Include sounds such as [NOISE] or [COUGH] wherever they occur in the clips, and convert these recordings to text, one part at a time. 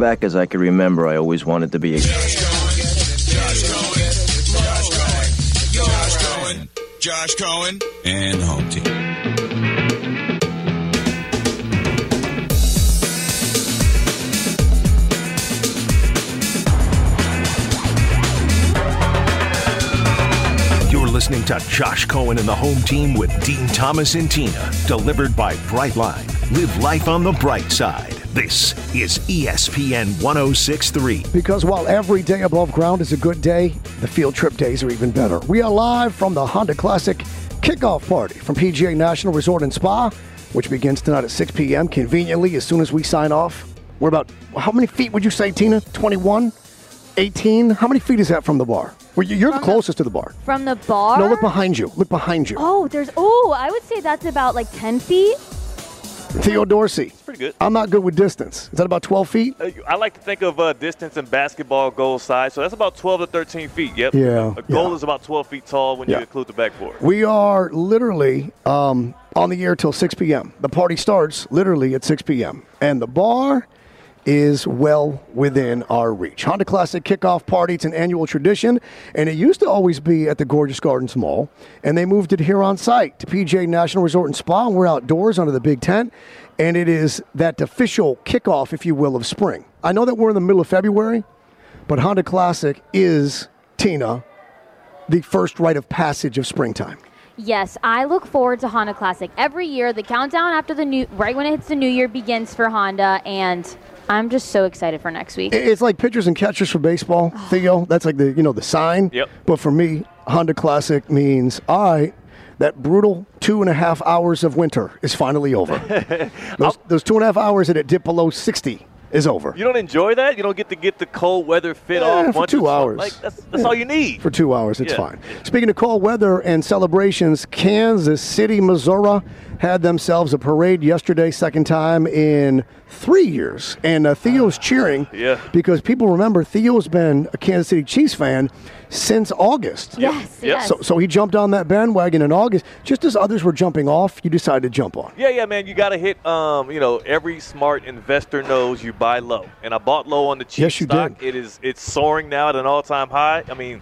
As far back as I can remember, I always wanted to be a. Josh Cohen and home team. You're listening to Josh Cohen and the home team with Dean Thomas and Tina, delivered by Brightline. Live life on the bright side. This is ESPN 1063. Because while every day above ground is a good day, the field trip days are even better. We are live from the Honda Classic kickoff party from PGA National Resort and Spa, which begins tonight at 6 p.m. Conveniently, as soon as we sign off, we're about, how many feet would you say, Tina? 21? 18? How many feet is that from the bar? Well, you- you're From the- closest to the bar. From the bar? No, look behind you. Look behind you. Oh, there's. Oh, I would say that's about like 10 feet. Theo Dorsey. It's Pretty good. I'm not good with distance. Is that about 12 feet? Uh, I like to think of uh, distance in basketball goal size, so that's about 12 to 13 feet. Yep. Yeah, A goal yeah. is about 12 feet tall when Yeah. you include the backboard. We are literally um, on the air till 6 p.m. The party starts literally at 6 p.m. And the bar is well within our reach. Honda Classic kickoff party, it's an annual tradition, and it used to always be at the Gorgeous Gardens Mall, and they moved it here on site to PGA National Resort and Spa, and we're outdoors under the big tent, and it is that official kickoff, if you will, of spring. I know that we're in the middle of February, but Honda Classic is, Tina, the first rite of passage of springtime. Yes, I look forward to Honda Classic every year. The countdown after the new, right when it hits the new year, begins for Honda, and I'm just so excited for next week. It's like pitchers and catchers for baseball, [SIGHS] Theo. That's like the you know the sign. Yep. But for me, Honda Classic means all right. That brutal two and a half hours of winter is finally over. [LAUGHS] those, those two and a half hours that it dipped below sixty is over You don't enjoy that? You don't get to get the cold weather fit Eh, off for two hours. Like that's, that's all you need. for two hours. It's Yeah. fine. Speaking of cold weather and celebrations, Kansas City, Missouri had themselves a parade yesterday, second time in three years. And uh, Theo's cheering [LAUGHS] Yeah. because people remember Theo's been a Kansas City Chiefs fan since August. yes, Yep. yes. So, so he jumped on that bandwagon in August. Just as others were jumping off, you decided to jump on. Yeah, yeah, man. You got to hit. Um, you know, every smart investor knows you buy low, and I bought low on the cheap Yes, you stock. did. It is it's soaring now at an all-time high. I mean,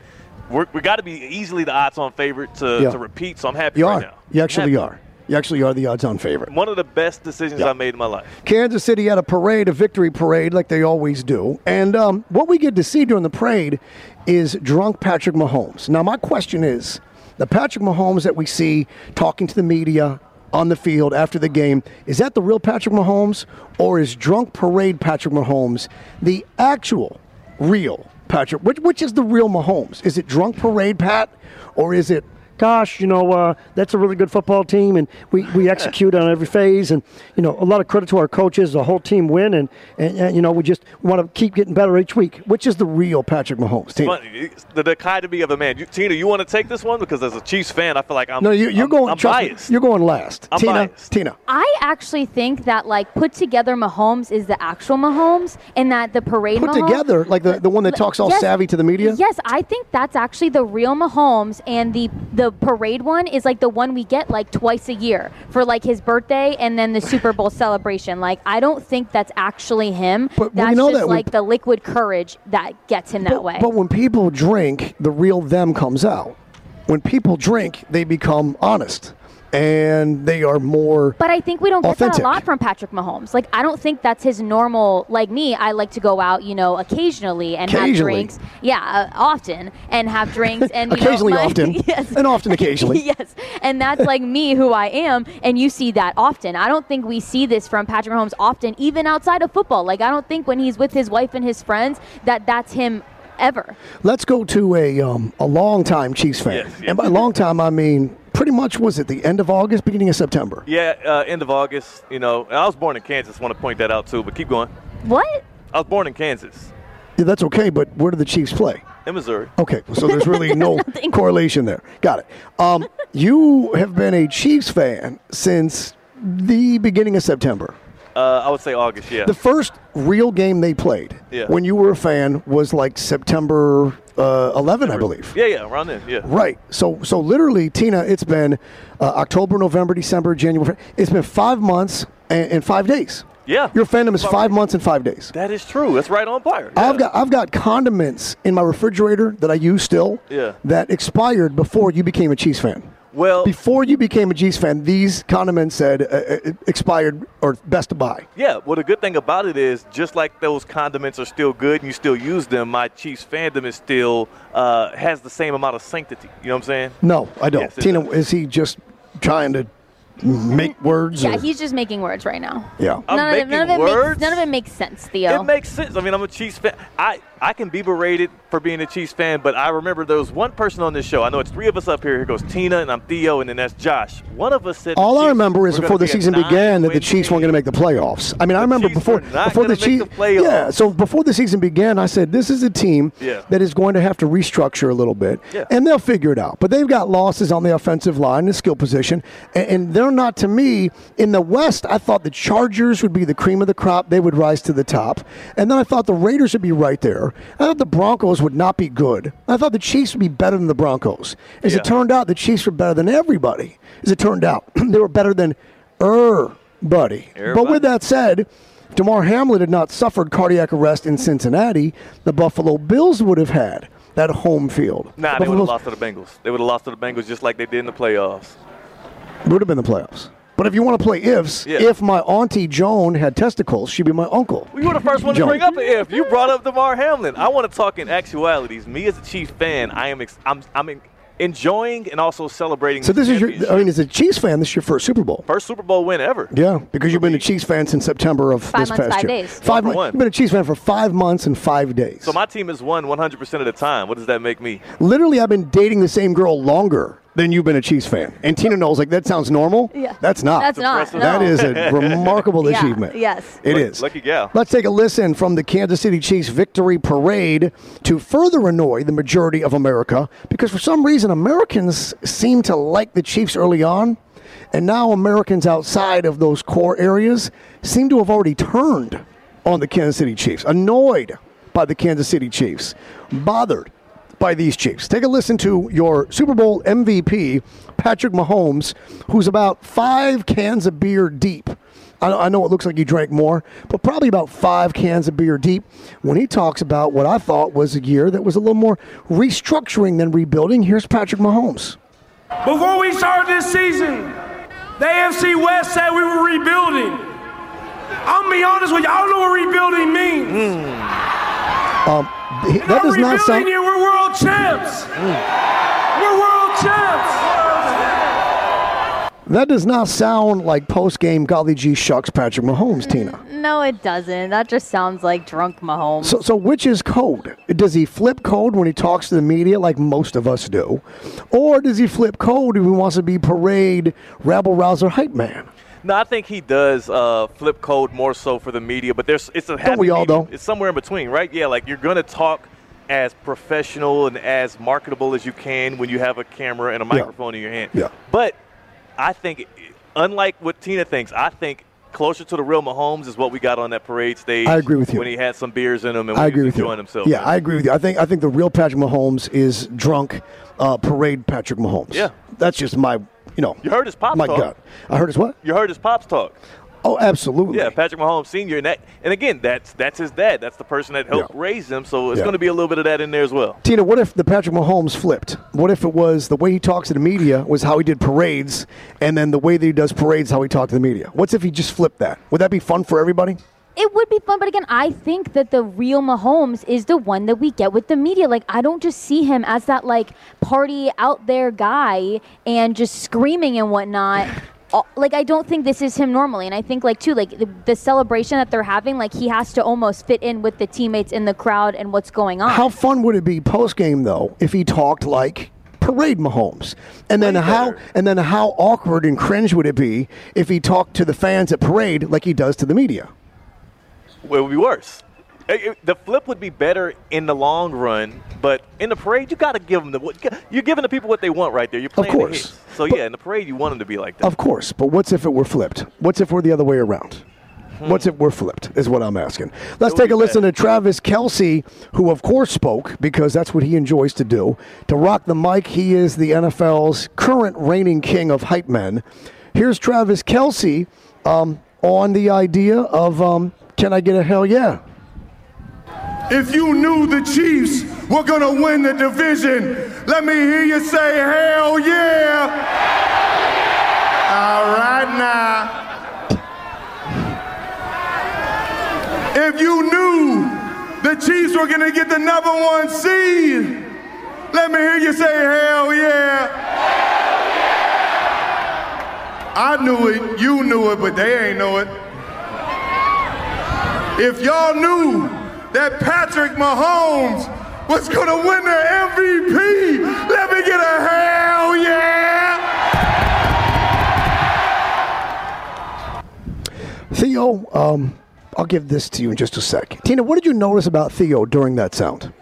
we're, we got to be easily the odds-on favorite to, Yeah. to repeat. So I'm happy You right are. now. You actually happy. are. You actually are the odds-on favorite. One of the best decisions Yeah. I made in my life. Kansas City had a parade, a victory parade, like they always do. And um, what we get to see during the parade is drunk Patrick Mahomes. Now, my question is the Patrick Mahomes that we see talking to the media on the field after the game, is that the real Patrick Mahomes, or is drunk parade Patrick Mahomes the actual real Patrick? Which, which is the real Mahomes? Is it drunk parade Pat, or is it gosh, you know, uh, that's a really good football team, and we, we execute on every phase. And, you know, a lot of credit to our coaches. The whole team win, and, and, and you know, we just want to keep getting better each week. which is the real Patrick Mahomes? team. Funny, the dichotomy of a man. You, Tina, you want to take this one because as a Chiefs fan, I feel like I'm. No, you, you're I'm- going. I'm trust me, biased. You're going last. I'm Tina. biased. Tina. I actually think that like put together Mahomes is the actual Mahomes, and that the parade Put Mahomes- together, like the, the one that talks all Yes. savvy to the media. Yes, I think that's actually the real Mahomes, and the the parade one is like the one we get like twice a year for like his birthday and then the Super Bowl celebration. Like I don't think that's actually him. But we that's know just that like the liquid courage that gets him that way. but when people drink, the real them comes out. When people drink, they become honest, and they are more. But I think we don't get that a lot from Patrick Mahomes. Like I don't think that's his normal. Like me, I like to go out, you know, occasionally and have drinks. Yeah, uh, often and have drinks and you know, Occasionally, my- often, [LAUGHS] yes. and often, occasionally. [LAUGHS] yes, and that's like me, who I am, and you see that often. I don't think we see this from Patrick Mahomes often, even outside of football. Like I don't think when he's with his wife and his friends that that's him ever. Let's go to a um, a long time Chiefs fan, Yes, yes. and by long time I mean pretty much was it the end of August, beginning of September. Yeah, uh, end of August. You know, and I was born in Kansas. Want to point that out too, but keep going. What? I was born in Kansas, Yeah, that's okay, but where do the Chiefs play? in Missouri. Okay, so there's really [LAUGHS] no correlation there. Got it. Um, [LAUGHS] you have been a Chiefs fan since the beginning of September. Uh, I would say August. Yeah. The first real game they played Yeah. when you were a fan was like September uh, 11, I believe. yeah, yeah, around then. Yeah. Right. So, so literally, Tina, it's been uh, October, November, December, January. It's been five months and, and five days. Yeah. Your fandom is five months and five days. That is true. That's right on fire. I've got I've got condiments in my refrigerator that I use still. Yeah. That expired before you became a cheese fan. Well, Before you became a Chiefs fan, these condiments said uh, uh, expired or best to buy. Yeah, well, the good thing about it is, just like those condiments are still good and you still use them, my Chiefs fandom is still uh, has the same amount of sanctity. You know what I'm saying? No, I don't. Yes, Tina, does. is he just trying to make words? Yeah, or- he's just making words right now. yeah. I'm none, of it, none of making it makes words? none of it makes sense, Theo. It makes sense. I mean, I'm a Chiefs fan. I, I can be berated for being a Chiefs fan, but I remember there was one person on this show. I know it's three of us up here. Here goes Tina, and I'm Theo, and then that's Josh. One of us said. the All I remember is before the be season began that the Chiefs weren't going to make the playoffs. I mean, I remember Chiefs before before the Chiefs. the. Yeah, so before the season began, I said this is a team Yeah. that is going to have to restructure a little bit, Yeah. and they'll figure it out. But they've got losses on the offensive line, the skill position, and, and they're not to me in the West. I thought the Chargers would be the cream of the crop; they would rise to the top, and then I thought the Raiders would be right there. I thought the Broncos would not be good. I thought the Chiefs would be better than the Broncos. As Yeah. it turned out, the Chiefs were better than everybody. As it turned out, [CLEARS THROAT] they were better than everybody. But with that said, if Damar Hamlin had not suffered cardiac arrest in Cincinnati, the Buffalo Bills would have had that home field. Nah, the they would have lost to the Bengals. They would have lost to the Bengals just like they did in the playoffs. Would have been the playoffs. But if you want to play ifs, Yeah. if my auntie Joan had testicles, she'd be my uncle. You were the first one to Joe. bring up an if. You brought up Damar Hamlin. I want to talk in actualities. Me as a Chiefs fan, I am ex- I'm I'm en- enjoying and also celebrating. So this is your. I mean, as a Chiefs fan, this is your first Super Bowl. first Super Bowl win ever. Yeah, because you've been a Chiefs fan since September of Five this months, past five year. days. Five One months. one. You've been a Chiefs fan for five months and five days. So my team has won 100% of the time. What does that make me? Literally, I've been dating the same girl longer than you've been a Chiefs fan. And Tina knows, like, that sounds normal. Yeah. That's not. That's not. impressive. That no. is a [LAUGHS] remarkable Yeah, achievement. yes. It Luck- is. lucky gal. Let's take a listen from the Kansas City Chiefs victory parade to further annoy the majority of America because for some reason Americans seem to like the Chiefs early on. And now Americans outside of those core areas seem to have already turned on the Kansas City Chiefs, annoyed by the Kansas City Chiefs, bothered by these Chiefs. Take a listen to your Super Bowl MVP, Patrick Mahomes, who's about five cans of beer deep. I I know it looks like he drank more, but probably about five cans of beer deep when he talks about what I thought was a year that was a little more restructuring than rebuilding. Here's Patrick Mahomes. Before we started this season, the AFC West said we were rebuilding. I'm gonna be honest with you, I don't know what rebuilding means. Um, He- That does not sound. here, we're world champs. Mm. We're world champs. That does not sound like post game golly gee shucks Patrick Mahomes, mm, Tina. No, it doesn't. That just sounds like drunk Mahomes. So, so which is code? Does he flip code when he talks to the media, like most of us do, or does he flip code if he wants to be parade rabble rouser hype man? No, I think he does uh, flip code more so for the media, but there's it's a happy we all, medium. though? It's somewhere in between, right? Yeah, like you're gonna talk as professional and as marketable as you can when you have a camera and a microphone in your hand. Yeah. But I think, unlike what Tina thinks, I think closer to the real Mahomes is what we got on that parade stage. I agree with you. When he had some beers in him and I agree with you. enjoying himself. Yeah, I agree with you. I think I think the real Patrick Mahomes is drunk uh, parade Patrick Mahomes. Yeah. that's just my you know. You heard his pops my talk. gut. I heard his what? You heard his pops talk. Oh, absolutely. Yeah, Patrick Mahomes Senior, and that, and again, that's that's his dad. That's the person that helped Yeah. raise him. So it's Yeah. going to be a little bit of that in there as well. Tina, what if the Patrick Mahomes flipped? What if it was the way he talks to the media was how he did parades, and then the way that he does parades, how he talked to the media? What's if he just flipped that? Would that be fun for everybody? It would be fun, but again, I think that the real Mahomes is the one that we get with the media. Like, I don't just see him as that like party out there guy and just screaming and whatnot. [LAUGHS] Like, I don't think this is him normally, and I think like too, like the, the celebration that they're having, like he has to almost fit in with the teammates in the crowd and what's going on. How fun would it be post game though if he talked like parade Mahomes? And then Way how better. and then how awkward and cringe would it be if he talked to the fans at parade like he does to the media? It would be worse. It- it- The flip would be better in the long run, but in the parade, you got to give them the. You're giving the people what they want right there. You're playing course. the hits. So But- yeah, in the parade, you want them to be like that. Of course, but what's if it were flipped? What's if we're the other way around? What's if we're flipped? Is what I'm asking. Let's take a listen bad. to Travis Kelce, who of course spoke because that's what he enjoys to do. To rock the mic, he is the NFL's current reigning king of hype men. Here's Travis Kelce um, on the idea of um, can I get a hell yeah? If you knew the Chiefs were going to win the division, let me hear you say, hell yeah. All right now. If you knew the Chiefs were going to get the number one seed, let me hear you say, hell yeah. I knew it, you knew it, but they ain't know it. If y'all knew that Patrick Mahomes was gonna win the MVP, let me get a hell yeah! Theo, um, I'll give this to you in just a sec. Tina, what did you notice about Theo during that sound?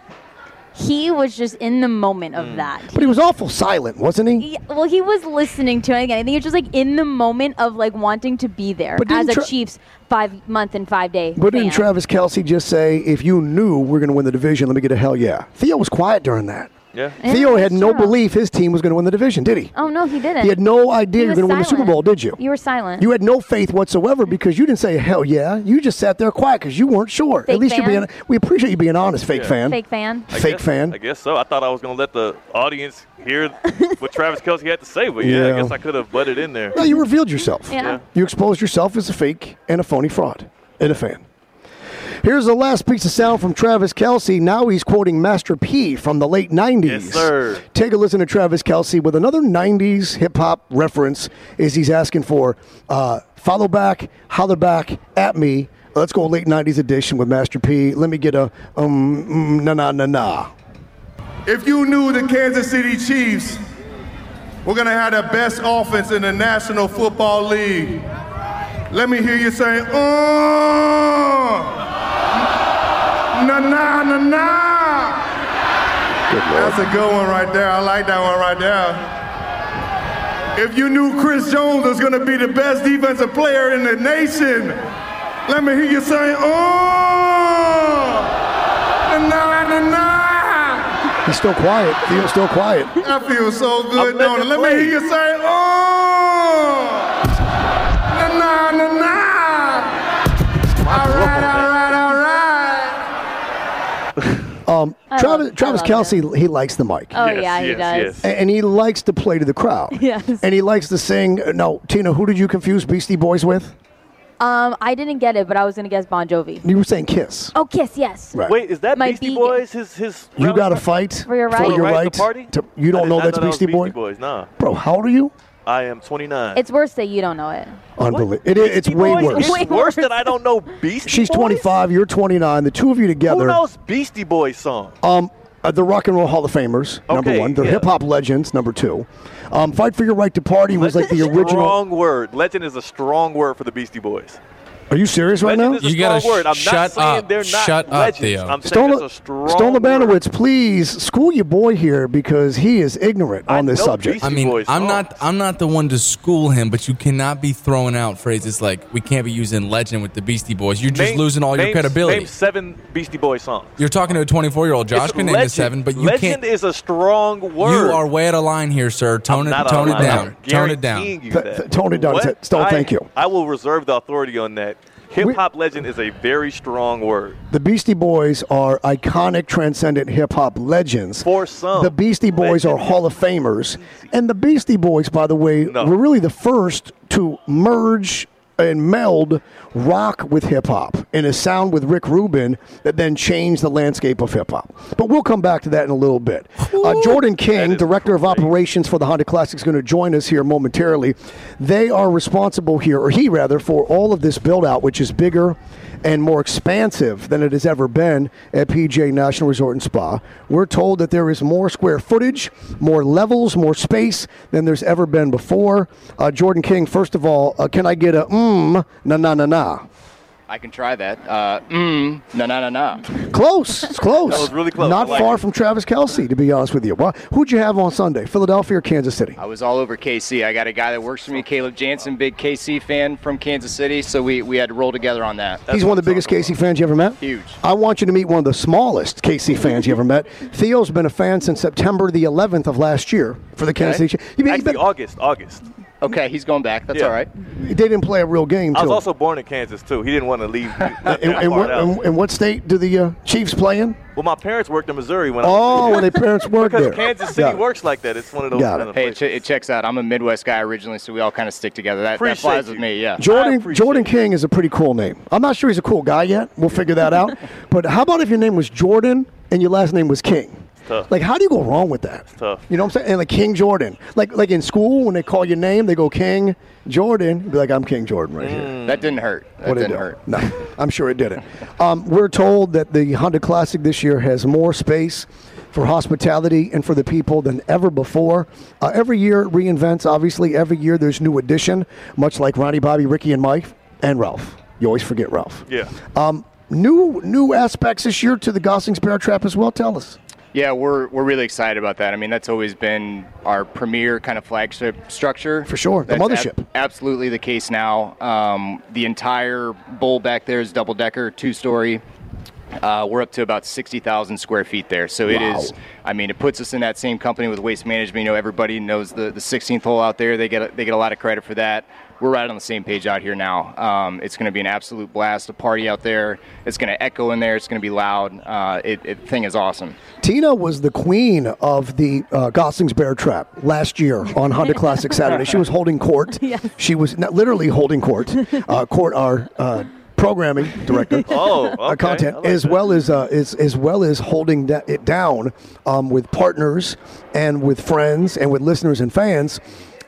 He was just in the moment Mm. of that. But he was awful silent, wasn't he? Yeah, well, he was listening to it again. I think he was just like in the moment of like wanting to be there But as didn't a Tra- Chiefs five month and five day. But didn't fan. Travis Kelce just say, if you knew we're going to win the division, let me get a hell yeah? Theo was quiet during that. Yeah. Yeah, Theo had no true. belief his team was going to win the division, did he? Oh no, he didn't. He had no idea He you were was going to win the Super. Bowl, did you? You were silent. You had no faith whatsoever because you didn't say hell yeah. You just sat there quiet because you weren't sure. At Fake least you're being. We appreciate you being honest, fake Yeah. fan. Fake fan. I Fake guess- fan. I guess so. I thought I was going to let the audience hear [LAUGHS] what Travis Kelce had to say, but yeah, Yeah. I guess I could have butted in there. No, you revealed yourself. Yeah. Yeah. You exposed yourself as a fake and a phony fraud and a fan. Here's the last piece of sound from Travis Kelce. Now he's quoting Master P from the late 90s. Yes, sir. Take a listen to Travis Kelce with another 90s hip hop reference as he's asking for uh, follow back, holler back at me. Let's go late 90s edition with Master P. Let me get a um, mm, na na na na. If you knew the Kansas City Chiefs were gonna have the best offense in the National Football League, let me hear you say, uh, na na na na. That's a good one right there. I like that one right there. If you knew Chris Jones was gonna be the best defensive player in the nation, let me hear you say, oh, na na na na. He's still quiet. Theo's still quiet. I feel so good I'm knowing it. letting Let me hear you say, oh, Um, Travis, Travis Kelce, him. he likes the mic. Oh Yes, yeah, he yes, does. yes. A- and he likes to play to the crowd. [LAUGHS] Yes. And he likes to sing. No, Tina, who did you confuse Beastie Boys with? Um, I didn't get it, but I was gonna guess Bon Jovi. You were saying Kiss. Oh, Kiss, yes. Right. Wait, is that My Beastie vegan- Boys? His his. You got to fight For your right. For For your right right. to party? to- you don't did know not that's that was Beastie Boy? Boys, nah. Bro, how old are you? I am 29. It's worse that you don't know it. Unbelievable. It, is- it's Beastie way Boys? worse. It's Way worse worse. that I don't know Beastie Boys. She's Boys? 25. You're 29. The two of you together. Who knows Beastie Boys song? Um, uh, the Rock and Roll Hall of Famers, number Okay, one. The yeah. hip hop legends, number two. Um, Fight for Your Right to Party was like the Legend is a original. Strong word. Legend is a strong word for the Beastie Boys. Are you serious right Legend now? You gotta word. I'm not shut saying up. they're not Shut up. Theo. I'm saying Stola, it's a strong Stola word. Please school your boy here because he is ignorant I on this subject. I mean, I'm not I'm not the one to school him, but you cannot be throwing out phrases like we can't be using legend with the Beastie Boys. You're just Name- losing all your credibility. Name seven Beastie Boys songs. You're talking to a 24 year old. Josh It's can name the seven, but you legend can't. Legend is a strong word. You are way out of line here, sir. Tone it, tone it down. Tone it down. guaranteeing you that. tone it down. What? Stone, thank you. I will reserve the authority on that. Hip hop legend is a very strong word. The Beastie Boys are iconic, transcendent hip hop legends. For some, the Beastie Boys are Hall of Famers. And the Beastie Boys, by the way, No. were really the first to merge and meld rock with hip hop in a sound with Rick Rubin that then changed the landscape of hip hop. But we'll come back to that in a little bit. Uh, Jordan King, director of operations for the Honda Classic, is going to join us here momentarily. They are responsible here, or he rather, for all of this build out, which is bigger and more expansive than it has ever been at PGA National Resort and Spa. We're told that there is more square footage, more levels, more space than there's ever been before. Uh, Jordan King, first of all, uh, can I get a mmm, na na na na? I can try that. Uh, mm, no, no, no, no. Close. It's [LAUGHS] close. That was really close. Not like far it. from Travis Kelce, to be honest with you. Well, who'd you have on Sunday? Philadelphia or Kansas City? I was all over KC. I got a guy that works for me, Caleb Jansen, big KC fan from Kansas City, so we, we had to roll together on that. He's one of the biggest KC fans you ever met. Huge. I want you to meet one of the smallest KC fans you ever met. Theo's been a fan since September the 11th of last year for the Kansas Okay. City. You mean, Actually, been- August, August. Okay, he's going back. That's Yeah. all right. They didn't play a real game. I was till- also born in Kansas too. He didn't want to leave. [LAUGHS] in, that in, far what, out. in, in what state do the uh, Chiefs play in? well, my parents worked in Missouri when I Oh, when their parents worked because. Kansas City Got it. works like that. It's one of those. Got kind it. of Hey, it, places. ch- it checks out. I'm a Midwest guy originally, so we all kind of stick together. That, that Appreciate flies with you. me. Yeah. I Jordan appreciate Jordan it. King is a pretty cool name. I'm not sure he's a cool guy yet. We'll figure that out. [LAUGHS] but how about if your name was Jordan and your last name was King? Tough. Like, how do you go wrong with that? tough. You know what I'm saying? And like King Jordan. Like like in school when they call your name, they go King Jordan. Be like, I'm King Jordan right here. That didn't hurt. That What didn't do? hurt. No, I'm sure it didn't. Um, we're told that the Honda Classic this year has more space for hospitality and for the people than ever before. Uh, every year it reinvents. Obviously, every year there's new addition, much like Ronnie, Bobby, Ricky, and Mike, and Ralph. You always forget Ralph. Yeah. Um, new new aspects this year to the Gosling's Bear Trap as well. Tell us. Yeah, we're we're really excited about that. I mean, that's always been our premier kind of flagship structure. For sure, the That's mothership. absolutely the case now. Um, the entire bowl back there is double decker, two story. Uh, we're up to about 60,000 square feet there. So it is, Wow. I mean, it puts us in that same company with waste management. You know, everybody knows the, the 16th hole out there. They get, a, they get a lot of credit for that. We're right on the same page out here now. Um, it's going to be an absolute blast, a party out there. It's going to echo in there. It's going to be loud. Uh, it, it thing is awesome. Tina was the queen of the uh, Gosling's Bear Trap last year on Honda [LAUGHS] Classic Saturday. She was holding court. [LAUGHS] Yes. She was not literally holding court. [LAUGHS] Uh, court, our uh, programming director. Oh, uh, okay. content like as that. well as uh, as as well as holding da- it down um, with partners and with friends and with listeners and fans.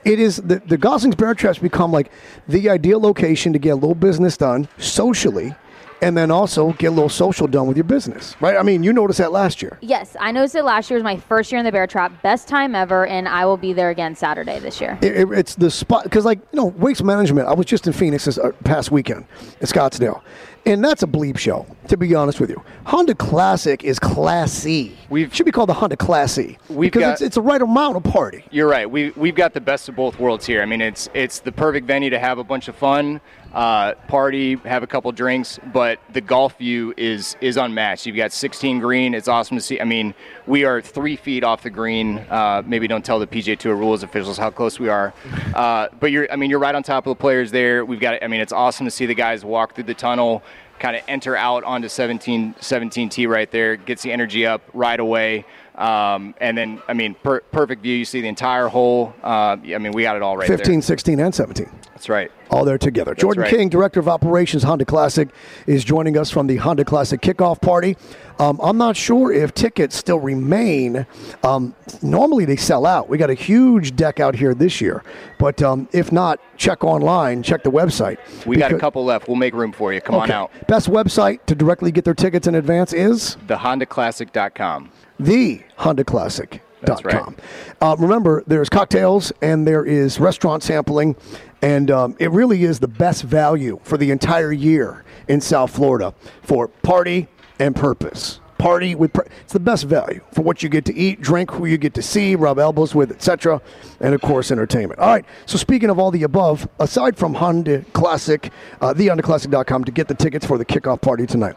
It is the the Gosling's Bear Trap's become like the ideal location to get a little business done socially, and then also get a little social done with your business, right? I mean, you noticed that last year. Yes, I noticed it last year was my first year in the Bear Trap. Best time ever, and I will be there again Saturday this year. It, it- it's the spot because, like you know, waste management. I was just in Phoenix this uh, past weekend in Scottsdale, and that's a bleep show. To be honest with you, Honda Classic is classy. We've- should be called the Honda Classy because got- it's, it's the right amount of party. You're right. We we've got the best of both worlds here. I mean, it's it's the perfect venue to have a bunch of fun, uh, party, have a couple drinks, but the golf view is is unmatched. You've got 16 green. It's awesome to see. I mean, we are three feet off the green. Uh, maybe don't tell the PGA Tour rules officials how close we are, uh, but you're. I mean, you're right on top of the players there. We've got. I mean, it's awesome to see the guys walk through the tunnel. Kind of enter out onto 17, 17T right there, gets the energy up right away. Um, and then, I mean, per- perfect view. You see the entire hole. Uh, I mean, we got it all right 15, there. 16, and 17. That's right. all there together. Jordan right. King, Director of Operations, Honda Classic, is joining us from the Honda Classic kickoff party. Um, I'm not sure if tickets still remain. Um, normally they sell out. We got a huge deck out here this year, but um, if not, check online, check the website. We got a couple left. We'll make room for you. Come on out. Best website to directly get their tickets in advance is TheHondaClassic.com. the. That's right. Uh, remember, there's cocktails and there is restaurant sampling, and um, it really is the best value for the entire year in South Florida for party and purpose. Party with pur- it's the best value for what you get to eat, drink, who you get to see, rub elbows with, etc., and of course entertainment. All right. So speaking of all the above, aside from Honda Classic, uh, thehondaclassic.com to get the tickets for the kickoff party tonight.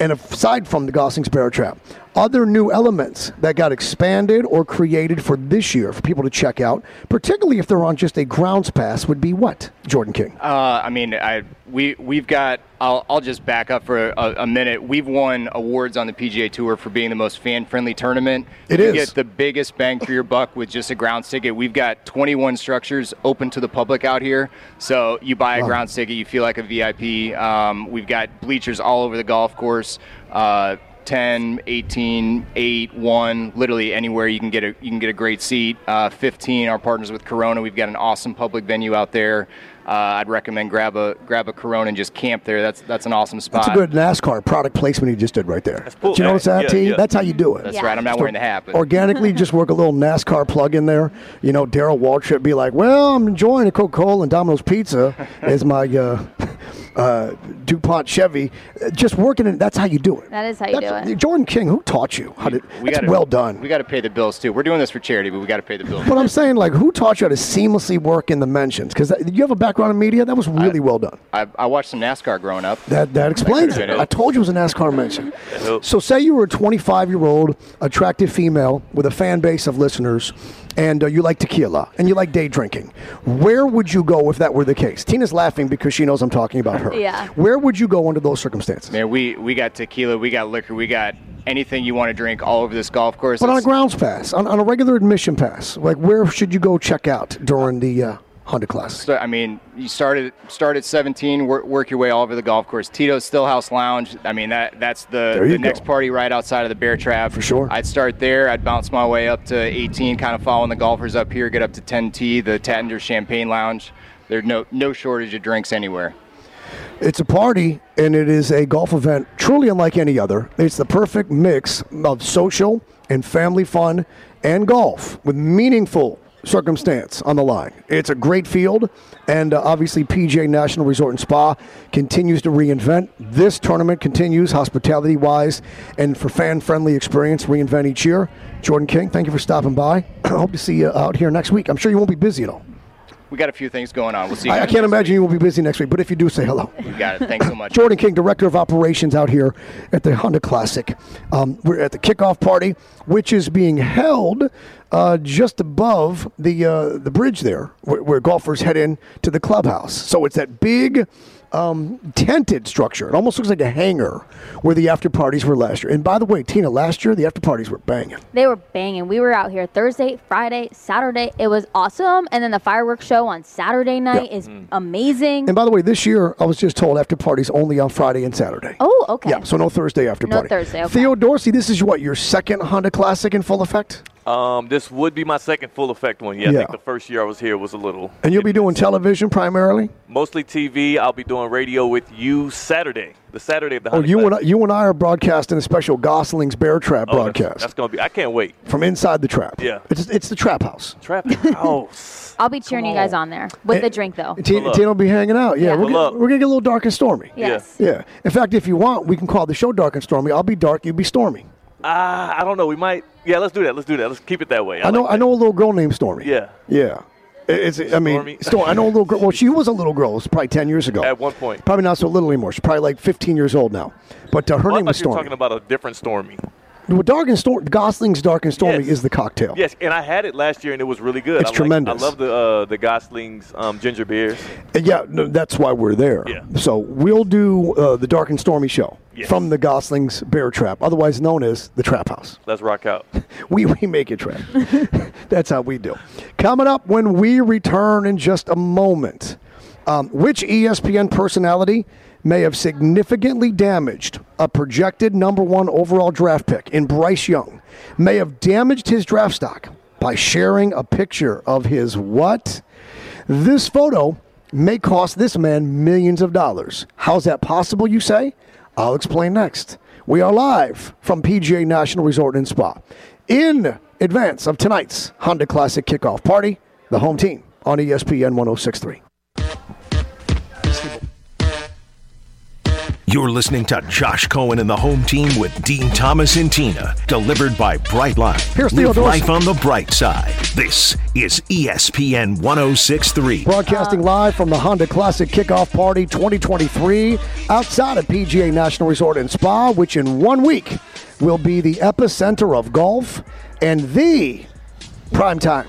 And aside from the Gosling's Bear Trap, other new elements that got expanded or created for this year for people to check out, particularly if they're on just a grounds pass, would be what, Jordan King? Uh, I mean, I we we've got. I'll I'll just back up for a, a minute. We've won awards on the PGA Tour for being the most fan-friendly tournament. It you is. get the biggest bang for your buck with just a grounds ticket. We've got 21 structures open to the public out here. So you buy a Wow. grounds ticket, you feel like a VIP. Um, we've got bleachers all over the golf course. Uh, 10, 18, 8, 1, literally anywhere you can get a you can get a great seat. Uh, 15, our partners with Corona, we've got an awesome public venue out there. Uh, I'd recommend grab a grab a Corona and just camp there. That's that's an awesome spot. That's a good NASCAR product placement you just did right there. cool. Did you notice that, Yeah, T? yeah. That's how you do it. That's Yeah. right. I'm not wearing the hat, but Organically, [LAUGHS] just work a little NASCAR plug in there. You know, Darrell Waltrip be like, "Well, I'm enjoying a Coca-Cola and Domino's Pizza as my uh, uh, DuPont Chevy." Uh, Just working it. That's how you do it. That is how you That's- do it. Jordan King, who taught you how to? we that's got well done. We got to pay the bills too. We're doing this for charity, but we got to pay the bills. But I'm saying, like, who taught you how to seamlessly work in the mentions? Because you have a background in media. That was really well done. I, I watched some NASCAR growing up. That that explains could've it. I told you it was a NASCAR mention. So say you were a 25 year old attractive female with a fan base of listeners, and uh, you like tequila and you like day drinking, where would you go if that were the case? Tina's laughing because she knows I'm talking about her. Yeah. Where would you go under those circumstances? Man, we we got tequila, we got liquor, we got anything you want to drink all over this golf course. But on a grounds pass, on, on a regular admission pass, like where should you go check out during the uh, Honda Classic? So, I mean, you started start at 17, work, work your way all over the golf course. Tito's Stillhouse Lounge. I mean, that that's the, the next party right outside of the Bear Trap. For sure. I'd start there. I'd bounce my way up to 18, kind of following the golfers up here. Get up to 10T, the Tattender Champagne Lounge. There's no no shortage of drinks anywhere. It's a party and it is a golf event truly unlike any other. It's the perfect mix of social and family fun and golf with meaningful circumstance on the line. It's a great field, and uh, obviously PGA National Resort and Spa continues to reinvent. This tournament continues hospitality wise and for fan friendly experience, reinvent each year. Jordan King, thank you for stopping by. I [CLEARS THROAT] hope to see you out here next week. I'm sure you won't be busy at all. We got a few things going on. We'll see. You I, I can't imagine you will be busy next week, but if you do, say hello. You got it. Thanks so much. [LAUGHS] Jordan King, Director of Operations out here at the Honda Classic. Um, we're at the kickoff party, which is being held uh, just above the uh, the bridge there, where, where golfers head in to the clubhouse. So it's that big um, tented structure. It almost looks like a hangar where the after parties were last year. And by the way, Tina, last year the after parties were banging. They were banging. We were out here Thursday, Friday, Saturday. It was awesome. And then the fireworks show on Saturday night is amazing. And by the way, this year I was just told after parties only on Friday and Saturday. oh, okay. Yeah, so no Thursday after No party. Thursday, okay. Theo Dorsey, this is what your second Honda Classic in full effect. Um, this would be my second full effect one. Yeah, I think the first year I was here was a little. And you'll be doing television primarily. Mostly TV. I'll be doing radio with you Saturday, the Saturday of the. Oh, Honda you and I, you and I are broadcasting a special Gosling's Bear Trap Oh, broadcast That's, gonna be. I can't wait. from inside the trap. Yeah. it's it's the trap house. Trap [LAUGHS] house. I'll be cheering you guys on there with the drink, though. Tina will be hanging out. Yeah, Yeah. We're, gonna, we're gonna get a little dark and stormy. Yes. Yeah. In fact, if you want, we can call the show dark and stormy. I'll be dark, You'll be stormy. Ah, I don't know. We might. Yeah, let's do that. Let's do that. Let's keep it that way. I, know like I know a little girl named Stormy. Yeah. Yeah. It's, I mean, Stormy. Stormy. I know a little girl. Well, she was a little girl. It was probably ten years ago. At one point. Probably not so little anymore. She's probably like 15 years old now. But uh, her Well, I name was thought you were Stormy. talking about a different Stormy. Dark and storm. Gosling's Dark and Stormy Yes. is the cocktail. Yes, and I had it last year, and it was really good. It's I like- tremendous. I love the uh, the Gosling's um, ginger beers. Uh, Yeah, no, that's why we're there. Yeah. So we'll do uh, the Dark and Stormy show Yes. from the Gosling's Bear Trap, otherwise known as the Trap House. Let's rock out. [LAUGHS] We, we make it trap. [LAUGHS] that's how we do. Coming up when we return in just a moment, um, which ESPN personality may have significantly damaged a projected number one overall draft pick in Bryce Young, may have damaged his draft stock by sharing a picture of his what? This photo may cost this man millions of dollars. How's that possible, you say? I'll explain next. We are live from PGA National Resort and Spa in advance of tonight's Honda Classic kickoff party, the home team on ESPN 1063. You're listening to Josh Cohen and the home team with Dean Thomas and Tina, delivered by Brightline. Here's Live Dorsey. life on the bright side. This is ESPN 1063. Broadcasting live from the Honda Classic Kickoff Party 2023 outside of PGA National Resort and Spa, which in one week will be the epicenter of golf and the primetime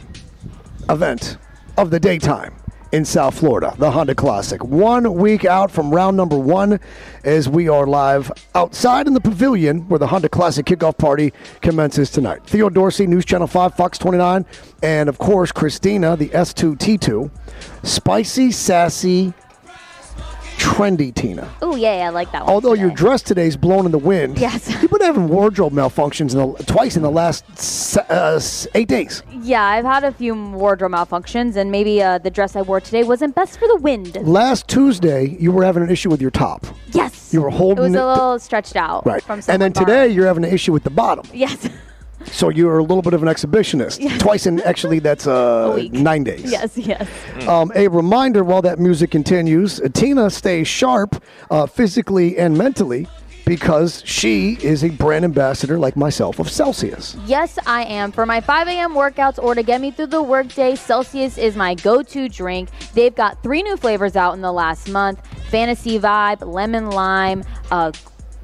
event of the daytime in South Florida, the Honda Classic. One week out from round number one as we are live outside in the pavilion where the Honda Classic kickoff party commences tonight. Theo Dorsey, News Channel 5, Fox 29, and of course, Christina, the S2T2. Spicy, sassy, trendy Tina. Oh, yeah, I like that one. Although your dress today is blown in the wind. Yes. You've been having wardrobe malfunctions in the, twice in the last uh, eight days. Yeah, I've had a few wardrobe malfunctions, and maybe uh, the dress I wore today wasn't best for the wind. Last Tuesday, you were having an issue with your top. Yes. You were holding It was it a little stretched out. Right. And then today, you're having an issue with the bottom. Yes. [LAUGHS] So you're a little bit of an exhibitionist. Twice in, actually, that's uh, [LAUGHS] week. nine days. yes, yes. Um, a reminder while that music continues, uh, Tina stays sharp uh, physically and mentally because she is a brand ambassador like myself of Celsius. Yes, I am. For my 5 a.m. workouts or to get me through the workday, Celsius is my go to drink. They've got three new flavors out in the last month Fantasy Vibe, Lemon Lime, uh,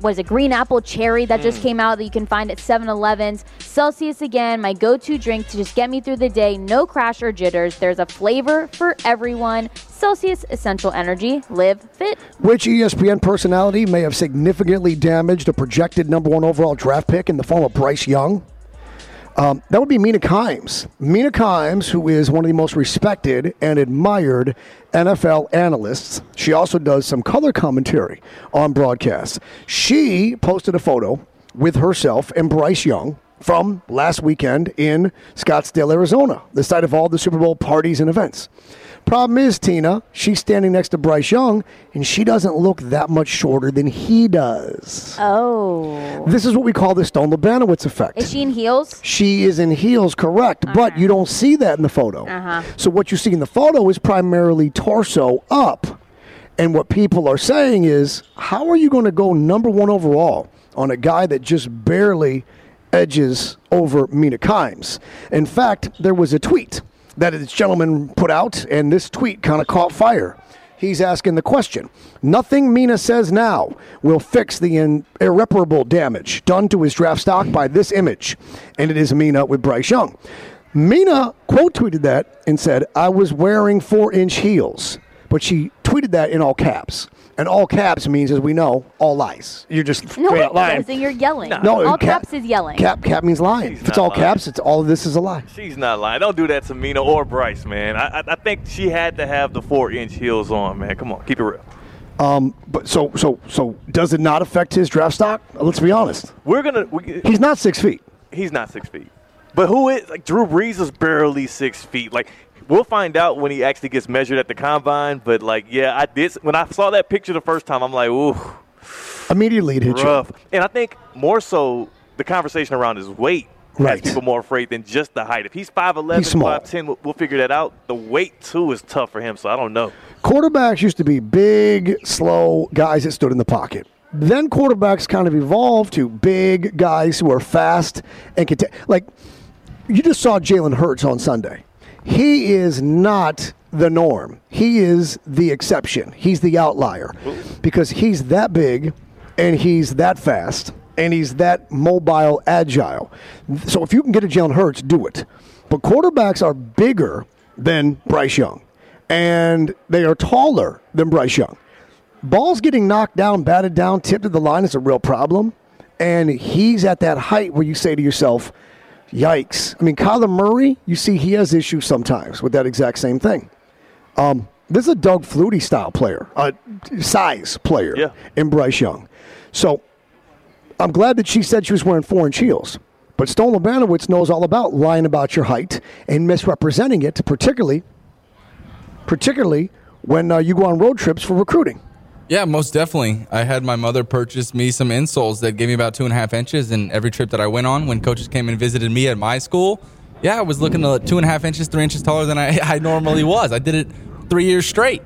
was a green apple cherry that Mm. just came out that you can find at 7-Elevens. Celsius again, my go-to drink to just get me through the day. No crash or jitters. There's a flavor for everyone. Celsius Essential Energy. Live fit. Which ESPN personality may have significantly damaged a projected number one overall draft pick in the form of Bryce Young? Um, that would be Mina Kimes. Mina Kimes, who is one of the most respected and admired NFL analysts. She also does some color commentary on broadcasts. She posted a photo with herself and Bryce Young from last weekend in Scottsdale, Arizona, the site of all the Super Bowl parties and events. Problem is, Tina, she's standing next to Bryce Young, and she doesn't look that much shorter than he does. Oh. This is what we call the Stone Lebanowitz effect. Is she in heels? She is in heels, correct, but you don't see that in the photo. Uh-huh. So what you see in the photo is primarily torso up. And what people are saying is, how are you going to go number one overall on a guy that just barely edges over Mina Kimes? In fact, there was a tweet that this gentleman put out, and this tweet kind of caught fire. He's asking the question Nothing Mina says now will fix the in- irreparable damage done to his draft stock by this image. And it is Mina with Bryce Young. Mina quote tweeted that and said, I was wearing four inch heels. But she tweeted that in all caps. And all caps means, as we know, all lies. You're just No, straight it out lying. doesn't. You're yelling. No, All cap- caps is yelling. Cap cap means lying. She's if it's all lying. caps, it's all of this is a lie. She's not lying. Don't do that to Mina or Bryce, man. I, I, I think she had to have the four inch heels on, man. Come on, keep it real. Um, but so so so does it not affect his draft stock? Let's be honest. We're gonna. We, He's not six feet. he's not six feet. But who is like Drew Brees is barely six feet. Like we'll find out when he actually gets measured at the combine. But like, yeah, I did when I saw that picture the first time. I'm like, ooh, Immediately it hit rough. And I think more so the conversation around his weight. Right. Has people more afraid than just the height. If he's 5'11", He's 5'10", we'll, we'll figure that out. The weight, too, is tough for him, so I don't know. Quarterbacks used to be big, slow guys that stood in the pocket. Then quarterbacks kind of evolved to big guys who are fast and can ta- like you just saw Jalen Hurts on Sunday. He is not the norm. He is the exception. He's the outlier because he's that big and he's that fast and he's that mobile, agile. So if you can get a Jalen Hurts, do it. But quarterbacks are bigger than Bryce Young and they are taller than Bryce Young. Balls getting knocked down, batted down, tipped to the line is a real problem. And he's at that height where you say to yourself, yikes. I mean, Kyler Murray, you see he has issues sometimes with that exact same thing. Um, this is a Doug Flutie style player, a size player Yeah. in Bryce Young. So I'm glad that she said she was wearing four inch heels. But Stone Lebanowitz knows all about lying about your height and misrepresenting it, particularly, particularly when uh, you go on road trips for recruiting. Yeah, most definitely. I had my mother purchase me some insoles that gave me about two and a half inches. And every trip that I went on, when coaches came and visited me at my school, yeah, I was looking at two and a half inches, three inches taller than I, [LAUGHS] I normally was. I did it three years straight.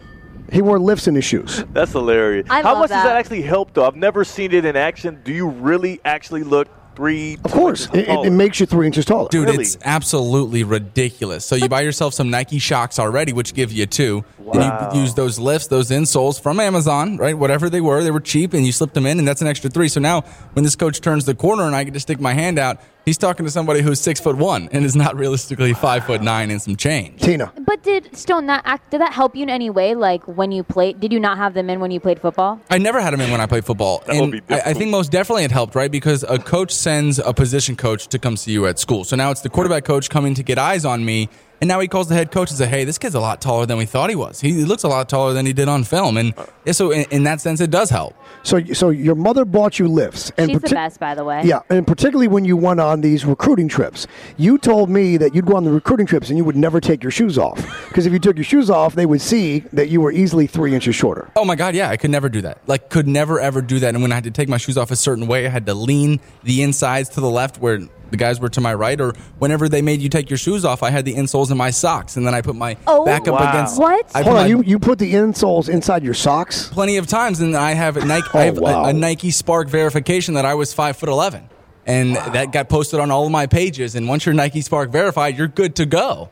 He wore lifts in his shoes. That's hilarious. I How love much does that. that actually help, though? I've never seen it in action. Do you really actually look three? Of course, it, it, it makes you three inches taller. Dude, Really? it's absolutely ridiculous. So you buy yourself some Nike Shox already, which give you two. Wow. And you use those lifts, those insoles from Amazon, right? Whatever they were, they were cheap, and you slipped them in, and that's an extra three. So now, when this coach turns the corner and I get to stick my hand out, he's talking to somebody who's six foot one and is not realistically five foot nine and some change. Tina, But did Stone that act? Did that help you in any way? Like when you played? Did you not have them in when you played football? I never had them in when I played football. That would be I, I think most definitely it helped, right? Because a coach sends a position coach to come see you at school. So now it's the quarterback coach coming to get eyes on me. And now he calls the head coach and says, hey, this kid's a lot taller than we thought he was. He looks a lot taller than he did on film. And so in, in that sense, it does help. so so your mother bought you lifts, and She's the best, by the way. Yeah, and particularly when you went on these recruiting trips, you told me that you'd go on the recruiting trips and you would never take your shoes off because if you took your shoes off, they would see that you were easily three inches shorter. Oh my God, yeah, I could never do that. Like, could never ever do that. And when I had to take my shoes off a certain way, I had to lean the insides to the left where the guys were to my right. Or whenever they made you take your shoes off, I had the insoles in my socks. And then I put my Oh, back up wow. against. What? I put Hold my- on, you, you put the insoles inside your socks? plenty of times, and I have a Nike. [LAUGHS] Oh, I have a- wow. a, Nike SPARQ verification that I was five foot eleven, and that got posted on all of my pages. And once you're Nike SPARQ verified, you're good to go.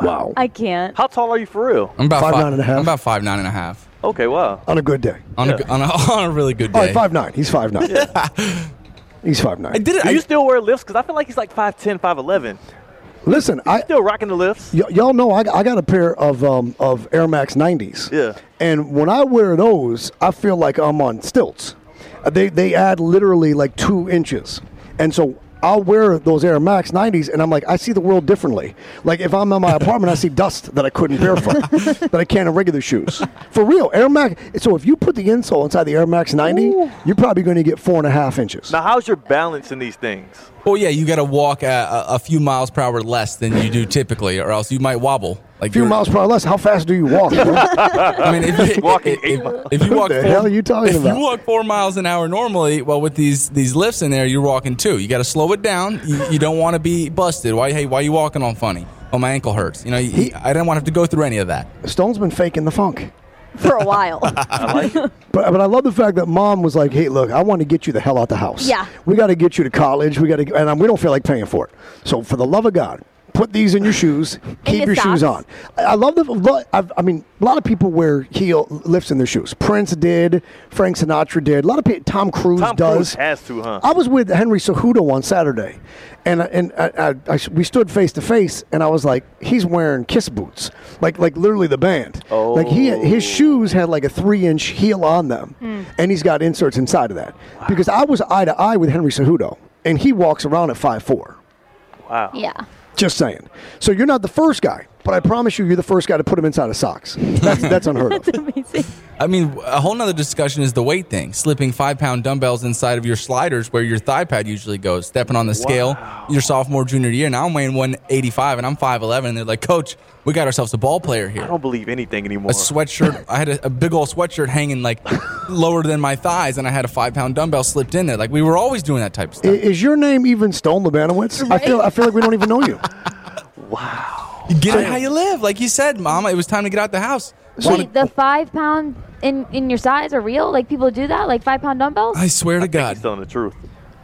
Wow. I can't. How tall are you for real? I'm about Five five, nine and a half. I'm about five nine and a half. Okay, wow. on a good day. On, a, on, a, [LAUGHS] on a really good day. right, five nine. He's five nine. [LAUGHS] He's five nine. I did it. Do I, you still wear lifts? Because I feel like he's like 5'10", 5'11". Listen, I Still rocking the lifts. y- y'all know I, I got a pair of um, of Air Max 90s. Yeah. And when I wear those, I feel like I'm on stilts. They they add literally like two inches, and so. I'll wear those Air Max 90s, and I'm like, I see the world differently. Like, if I'm in my apartment, I see dust that I couldn't barefoot, [LAUGHS] that I can't in regular shoes. For real, Air Max. So if you put the insole inside the Air Max 90, you're probably going to get four and a half inches. Now, how's your balance in these things? Well, yeah, you got to walk a, a, a few miles per hour less than you do typically, or else you might wobble. Like A few miles per hour less. How fast do you walk? [LAUGHS] I mean, if you, [LAUGHS] Walking if, eight if- if you walk What the four, hell are you talking if about? you walk four miles an hour normally, well, with these these lifts in there, you're walking two. You got to slow it down. You, you don't want to be busted. Why? Hey, why are you walking on funny? Oh, my ankle hurts. You know, he, I didn't want to have to go through any of that. Stone's been faking the funk. For a while. [LAUGHS] But, but I love the fact that mom was like, "Hey, look, I want to get you the hell out of the house. Yeah. we got to get you to college. We got to, and um, we don't feel like paying for it. So, for the love of God, put these in your shoes. Keep your your, shoes on. I I love the. lo- I've, I mean, a lot of people wear heel lifts in their shoes. Prince did. Frank Sinatra did. A lot of people. Tom Cruise Tom does. Cruise has to, huh? I was with Henry Cejudo on Saturday, and and I, I, I, we stood face to face, and I was like, he's wearing kiss boots, like like literally the band. Oh. Like he oh. his shoes had like a three inch heel on them, and he's got inserts inside of that. Because I was eye to eye with Henry Cejudo, and he walks around at five four. Wow. yeah. Just saying. So you're not the first guy, but I promise you, you're the first guy to put them inside of socks. That's [LAUGHS] that's unheard of. Amazing. I mean, a whole nother discussion is the weight thing. Slipping five pound dumbbells inside of your sliders where your thigh pad usually goes. Stepping on the scale your sophomore, junior year. Now I'm weighing 185 and I'm 5'11. And they're like, Coach, we got ourselves a ball player here. I don't believe anything anymore. A sweatshirt. I had a, a big old sweatshirt hanging like [LAUGHS] lower than my thighs, and I had a five pound dumbbell slipped in there. Like we were always doing that type of stuff. Is your name even Stone Lebanowitz? I feel I feel like we don't even know you. [LAUGHS] You get it how you live. Like you said, Mama, it was time to get out the house. Wait, the five pound in in your size are real? Like people do that? Like five pound dumbbells? I swear to He's God. telling the truth.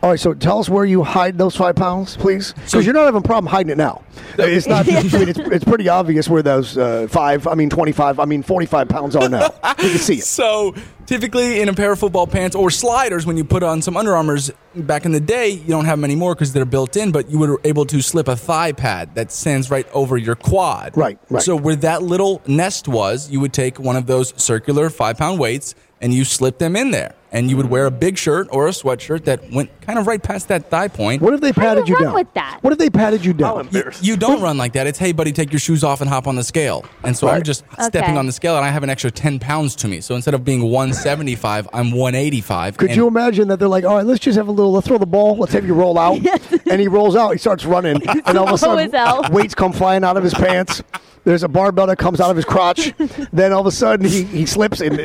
All right, so tell us where you hide those five pounds, please, because you're not having a problem hiding it now. It's not. [LAUGHS] I mean, it's, it's pretty obvious where those uh, five, I mean, twenty-five, I mean, forty-five pounds are now. You can see it. [LAUGHS] So typically in a pair of football pants or sliders, when you put on some Under Armours back in the day, you don't have them anymore because they're built in, but you were able to slip a thigh pad that stands right over your quad. Right, right. So where that little nest was, you would take one of those circular five pound weights and you slip them in there. And you would wear a big shirt or a sweatshirt that went kind of right past that thigh point. What if they How do patted you you run down? with that? What if they patted you How down? embarrassing. You don't run like that. It's hey, buddy, take your shoes off and hop on the scale. And so I'm Right. just stepping on the scale, and I have an extra ten pounds to me. So instead of being 175, I'm 185. Could and you imagine that they're like, all right, let's just have a little, let's throw the ball, let's have you roll out. [LAUGHS] and he rolls out, he starts running, [LAUGHS] and all of a Slow as hell. sudden, [LAUGHS] weights come flying out of his pants. There's a barbell that comes out of his crotch. then all of a sudden, he, he slips, and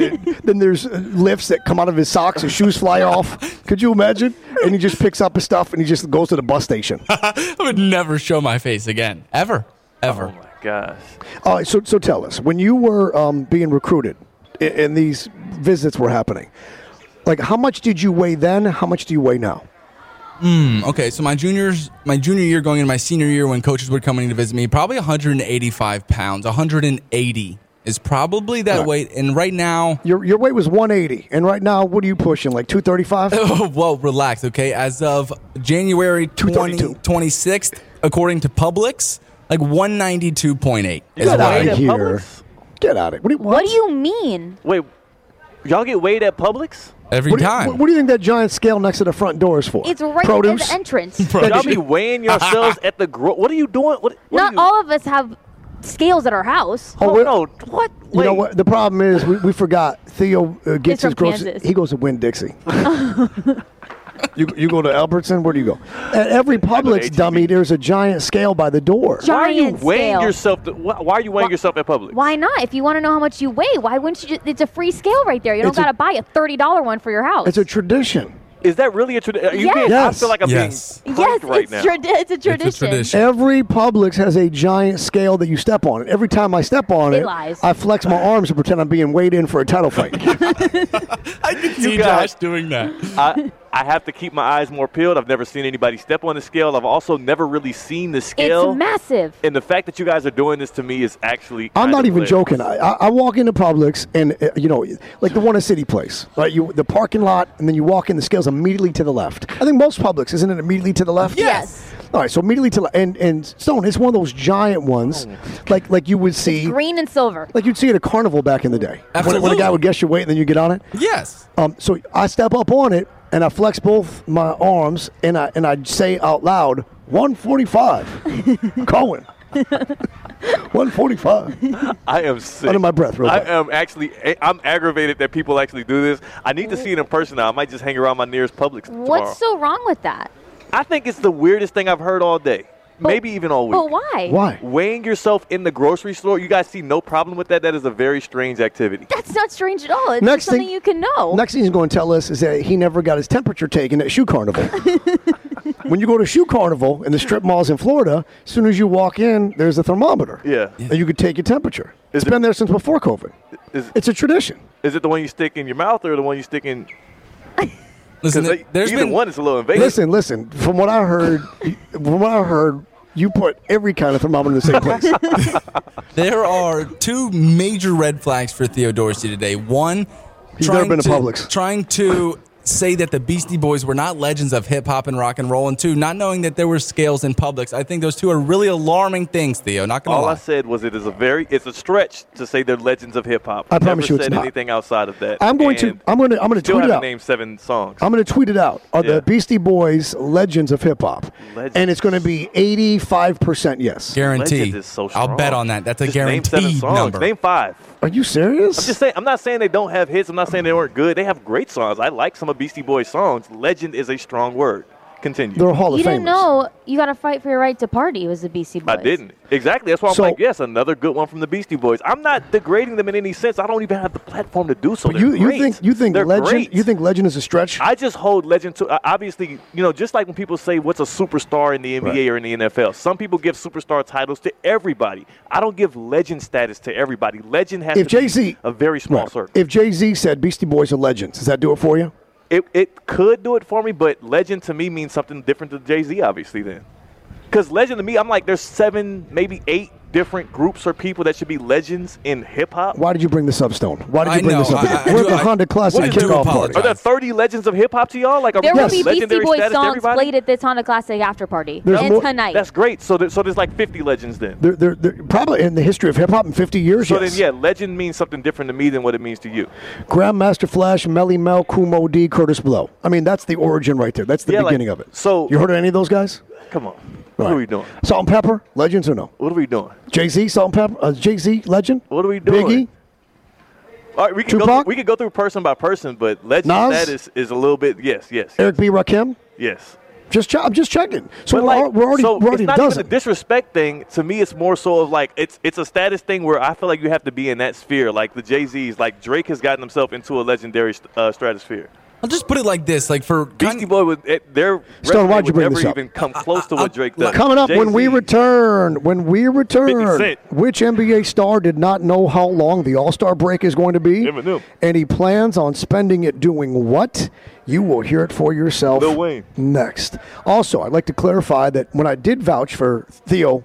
then there's lifts that come out of his socks, his shoes fly off. Could you imagine? And he just picks up his stuff and he just goes to the bus station. [LAUGHS] I would never show my face again, ever, ever. Oh my gosh. All right, so, so tell us, when you were um, being recruited and these visits were happening, like how much did you weigh then? How much do you weigh now? Okay, so my juniors, my junior year, going into my senior year, when coaches were coming to visit me, probably 185 pounds, 180 is probably that Right. weight. And right now, Your, your weight was 180, and right now, what are you pushing? Like 235? [LAUGHS] well, relax, okay. As of January 20, 26th, according to Publix, like 192.8. is Get out of here. Publix? Get out of it. What do you, What do you mean? Wait, y'all get weighed at Publix? every what do you- time. what, what do you think that giant scale next to the front door is for? It's right Produce? at the entrance. [LAUGHS] Y'all be weighing yourselves [LAUGHS] at the gro- What are you doing? What, what Not you- all of us have scales at our house. Oh, Oh, wait- no. What? You know what? The problem is we, we forgot. Theo uh, gets his groceries. He goes to Winn Dixie. [LAUGHS] you, you go to Albertson. Where do you go? At every Publix HEB. dummy, there's a giant scale by the door. Gi- Why are you weighing scale. yourself? To, why, why are you weighing Why- yourself at Publix? Why not? If you want to know how much you weigh, why wouldn't you? Just, it's a free scale right there. You don't got to buy a thirty dollar one for your house. It's a tradition. Is that really a tradition? Yes. I Yes. feel like I'm Yes. being yes, right it's, now. tradi- it's a tradition. It's a tradition. Every Publix has a giant scale that you step on. And every time I step on He it. I flex my arms and pretend I'm being weighed in for a title fight. [LAUGHS] I can see guys- Josh doing that. I, I have to keep my eyes more peeled. I've never seen anybody step on the scale. I've also never really seen the scale. It's massive. and the fact that you guys are doing this to me is actually. I'm kind not of even hilarious. joking. I, I, I walk into Publix and uh, you know, like the one in City Place, right? You the parking lot, and then you walk in. The scales immediately to the left. I think most Publix isn't it immediately to the left? Yes. All right, so immediately to the and and Stone it's one of those giant ones, like like you would see, Green and silver. like you'd see at a carnival back in the day, when, when a guy would guess your weight and then you get on it. Yes. Um, so I step up on it and I flex both my arms and I and I say out loud, 145, [LAUGHS] Cohen. 145. I am sick. Under my breath, real I am actually. Eh, I'm aggravated that people actually do this. I need to see it in person now. I might just hang around my nearest Publix tomorrow. What's so wrong with that? I think it's the weirdest thing I've heard all day. Maybe even all week. But why? Why? Weighing yourself in the grocery store, you guys see no problem with that. That is a very strange activity. That's not strange at all. It's Next something thing- you can know. Next thing he's going to tell us is that he never got his temperature taken at Shoe Carnival. [LAUGHS] when you go to Shoe Carnival in the strip malls in Florida, as soon as you walk in, there's a thermometer. Yeah. And you could take your temperature. Is It's it- been there since before COVID. Is, It's a tradition. is it the one you stick in your mouth or the one you stick in? [LAUGHS] Listen, Because there's either been one is a little invasive. Listen, listen. From what I heard, from what I heard, you put every kind of thermometer in the same place. [LAUGHS] There are two major red flags for Theo Dorsey today. One, He's never been to to Publix. Trying to say that the Beastie Boys were not legends of hip hop and rock and roll, and two, not knowing that there were scales in Publix. I think those two are really alarming things, Theo. Not gonna All lie. I said was it is a very it's a stretch to say they're legends of hip hop. I promise Never you it's said not. anything outside of that. I'm going to I'm going to. I'm going to tweet it out. named seven songs. I'm going to tweet it out. Are Yeah. the Beastie Boys legends of hip hop? And it's going to be 85% yes. Guarantee. Legends is so I'll bet on that. That's a Just name seven songs. number. Name five. Are you serious? I'm just saying. I'm not saying they don't have hits. I'm not saying they weren't good. They have great songs. I like some of Beastie Boys' songs. Legend is a strong word. Continue. They're Hall of you Famers. didn't know you got to fight for your right to party was the Beastie Boys. I didn't. Exactly. That's why I'm So- like, yes, another good one from the Beastie Boys. I'm not degrading them in any sense. I don't even have the platform to do so. But you, you think you think They're legend great. you think legend is a stretch? I just hold legend to uh, obviously, you know, just like when people say what's a superstar in the NBA Right. or in the NFL. Some people give superstar titles to everybody. I don't give legend status to everybody. Legend has If to Jay-Z be a very small Right. circle. If Jay Z said Beastie Boys are legends, does that do it for you? It it could do it for me, but legend to me means something different to Jay Z, obviously. Then, because legend to me, I'm like, there's seven, maybe eight different groups or people that should be legends in hip hop. Why did you bring this up, Stone? Why did you I bring know, this up? I- I We're do- at the I- Honda Classic I do kickoff party. Are there 30 legends of hip hop to y'all? Like, are There will be Beastie Boys songs played at this Honda Classic after party. There's and more- tonight. That's great. So, there, so there's like 50 legends then. They're, they're, they're probably in the history of hip hop in 50 years. So yes. then, yeah, legend means something different to me than what it means to you. Grandmaster Flash, Melle Mel, Kumo D, Kurtis Blow. I mean, that's the origin right there. That's the Yeah, like, beginning of it. so- you heard of any of those guys? Come on. What Right. are we doing? Salt-N-Pepa, legends or no? What are we doing? Jay Z, Salt-N-Pepa, uh, Jay Z, legend. What are we doing? Biggie, All right, we can go. Tupac? Through, we can go through person by person, but legend Nas? status is a little bit. Yes, yes, Eric B. Rakim. yes. Just, che- I'm just checking. So But we're, like, we're already, so we're already it's not a even a disrespect thing. To me, it's more so of like it's it's a status thing where I feel like you have to be in that sphere. Like the Jay Z's, like Drake has gotten himself into a legendary uh, stratosphere. I'll just put it like this: like for Beastie Boy would it, their Stone, resume why'd you bring this up? even come close to what Drake does. Coming up when we return, when we return, which NBA star did not know how long the All Star break is going to be, Eminem. and he plans on spending it doing what? You will hear it for yourself Lil Wayne. next. Also, I'd like to clarify that when I did vouch for Theo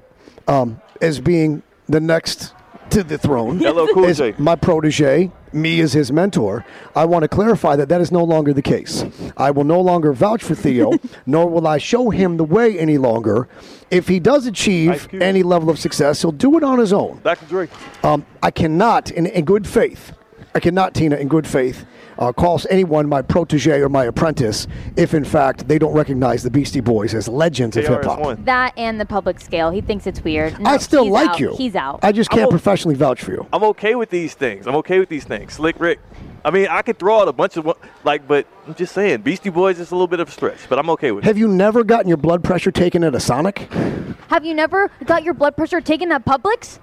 um, as being the next to the throne, LL Cool J. my protege, me as his mentor, I want to clarify that that is no longer the case. I will no longer vouch for Theo, [LAUGHS] nor will I show him the way any longer. If he does achieve any level of success, he'll do it on his own. Dr. Dre. Um, I cannot, in, in good faith, I cannot, Tina, in good faith, uh, call anyone my protege or my apprentice if, in fact, they don't recognize the Beastie Boys as legends of hip hop. That and the public scale. He thinks it's weird. No, I still like out. you. He's out. I just can't o- professionally vouch for you. I'm okay with these things. I'm okay with these things. Slick Rick. I mean, I could throw out a bunch of like, but I'm just saying, Beastie Boys is a little bit of a stretch, but I'm okay with it. Have you never gotten your blood pressure taken at a Sonic? Have you never got your blood pressure taken at Publix?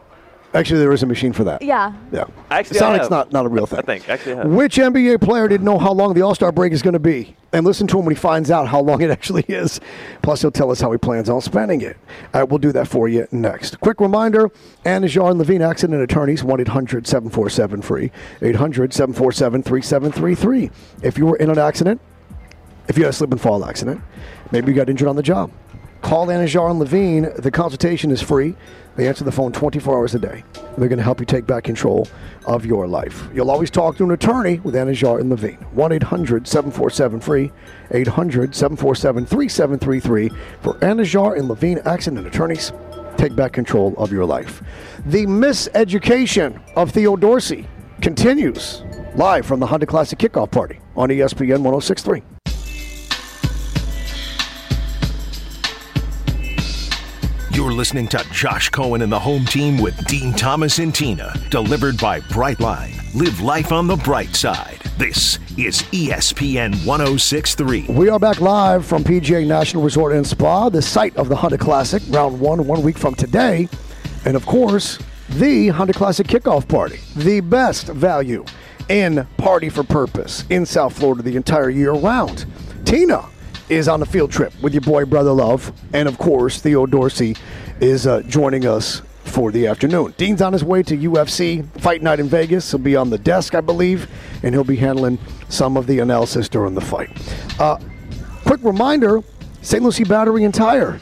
Actually, there is a machine for that. Yeah. Yeah. Actually, Sonic's not, not a real thing. I think actually, I have. Which NBA player didn't know how long the All Star break is going to be? And listen to him when he finds out how long it [LAUGHS] actually is. Plus, he'll tell us how he plans on spending it. All right, we'll do that for you next. Quick reminder Anidjar and Levine Accident Attorneys, 1 800 747 free, 800 747 3733. If you were in an accident, If you had a slip and fall accident, maybe you got injured on the job. Call Anidjar and Levine. The consultation is free. They answer the phone 24 hours a day. They're going to help you take back control of your life. You'll always talk to an attorney with Anidjar and Levine. 1 800 747 free, 800 747 3733 for Anidjar and Levine accident attorneys. Take back control of your life. The miseducation of Theo Dorsey continues live from the Honda Classic Kickoff Party on ESPN 1063. You're listening to Josh Cohen and the home team with Dean Thomas and Tina, delivered by Brightline. Live life on the bright side. This is ESPN 1063. We are back live from PGA National Resort and Spa, the site of the Honda Classic, round one, one week from today. And of course, the Honda Classic kickoff party, the best value in Party for Purpose in South Florida the entire year round. Tina is on the field trip with your boy, Brother Love. And of course, Theo Dorsey is uh, joining us for the afternoon. Dean's on his way to UFC Fight Night in Vegas. He'll be on the desk, I believe, and he'll be handling some of the analysis during the fight. Uh, quick reminder St. Lucie Battery and Tire,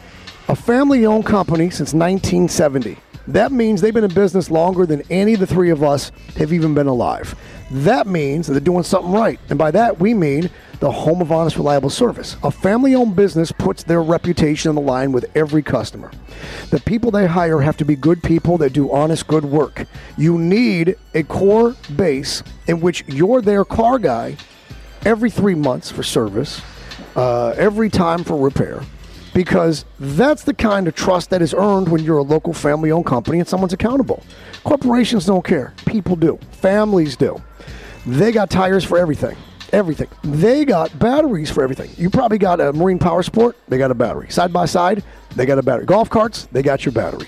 a family owned company since 1970. That means they've been in business longer than any of the three of us have even been alive. That means that they're doing something right. And by that, we mean the home of honest, reliable service. A family owned business puts their reputation on the line with every customer. The people they hire have to be good people that do honest, good work. You need a core base in which you're their car guy every three months for service, uh, every time for repair, because that's the kind of trust that is earned when you're a local family owned company and someone's accountable. Corporations don't care, people do, families do. They got tires for everything. Everything. They got batteries for everything. You probably got a marine power sport, they got a battery. Side by side, they got a battery. Golf carts, they got your battery.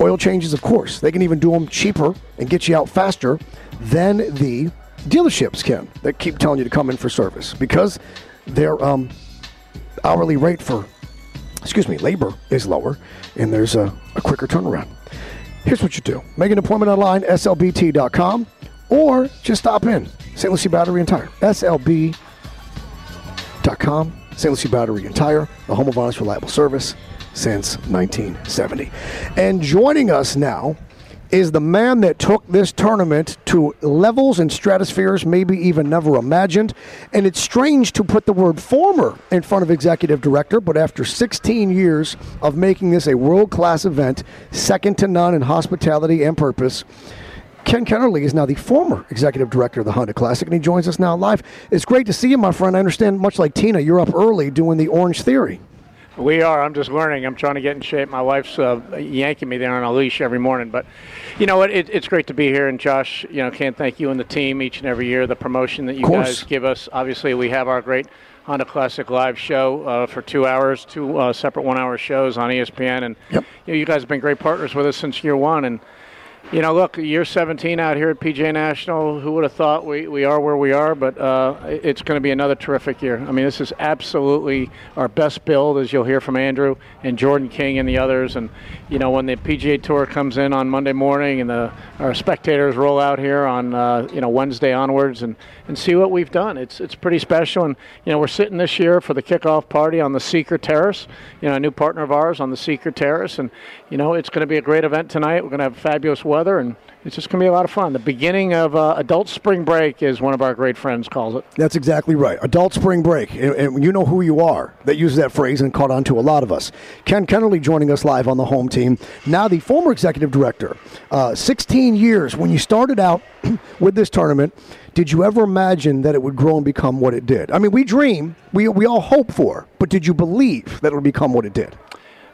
Oil changes, of course. They can even do them cheaper and get you out faster than the dealerships can that keep telling you to come in for service because their um, hourly rate for, excuse me, labor is lower and there's a, a quicker turnaround. Here's what you do make an appointment online, slbt.com, or just stop in. St. Lucie Battery and Tire, slb.com. St. Lucie Battery and Tire, the home of honest, reliable service since 1970. And joining us now is the man that took this tournament to levels and stratospheres maybe even never imagined. And it's strange to put the word former in front of executive director, but after 16 years of making this a world class event, second to none in hospitality and purpose, Ken Kennerly is now the former executive director of the Honda Classic, and he joins us now live. It's great to see you, my friend. I understand, much like Tina, you're up early doing the Orange Theory. We are. I'm just learning. I'm trying to get in shape. My wife's uh, yanking me there on a leash every morning. But, you know what? It, it's great to be here. And Josh, you know, can't thank you and the team each and every year. The promotion that you guys give us. Obviously, we have our great Honda Classic live show uh, for two hours, two uh, separate one-hour shows on ESPN. And you, know, you guys have been great partners with us since year one. And you know, look, year 17 out here at PGA National. Who would have thought we, we are where we are? But uh, it's going to be another terrific year. I mean, this is absolutely our best build, as you'll hear from Andrew and Jordan King and the others. And you know, when the PGA Tour comes in on Monday morning and the our spectators roll out here on uh, you know Wednesday onwards and, and see what we've done, it's it's pretty special. And you know, we're sitting this year for the kickoff party on the Seeker Terrace. You know, a new partner of ours on the Seeker Terrace, and you know, it's going to be a great event tonight. We're going to have fabulous weather, and it's just going to be a lot of fun. The beginning of uh, adult spring break is one of our great friends calls it. That's exactly right. Adult spring break. And, and you know who you are that uses that phrase and caught on to a lot of us. Ken Kennerly joining us live on the home team. Now, the former executive director. Uh, 16 years. When you started out [CLEARS THROAT] with this tournament, did you ever imagine that it would grow and become what it did? I mean, we dream, we, we all hope for, but did you believe that it would become what it did?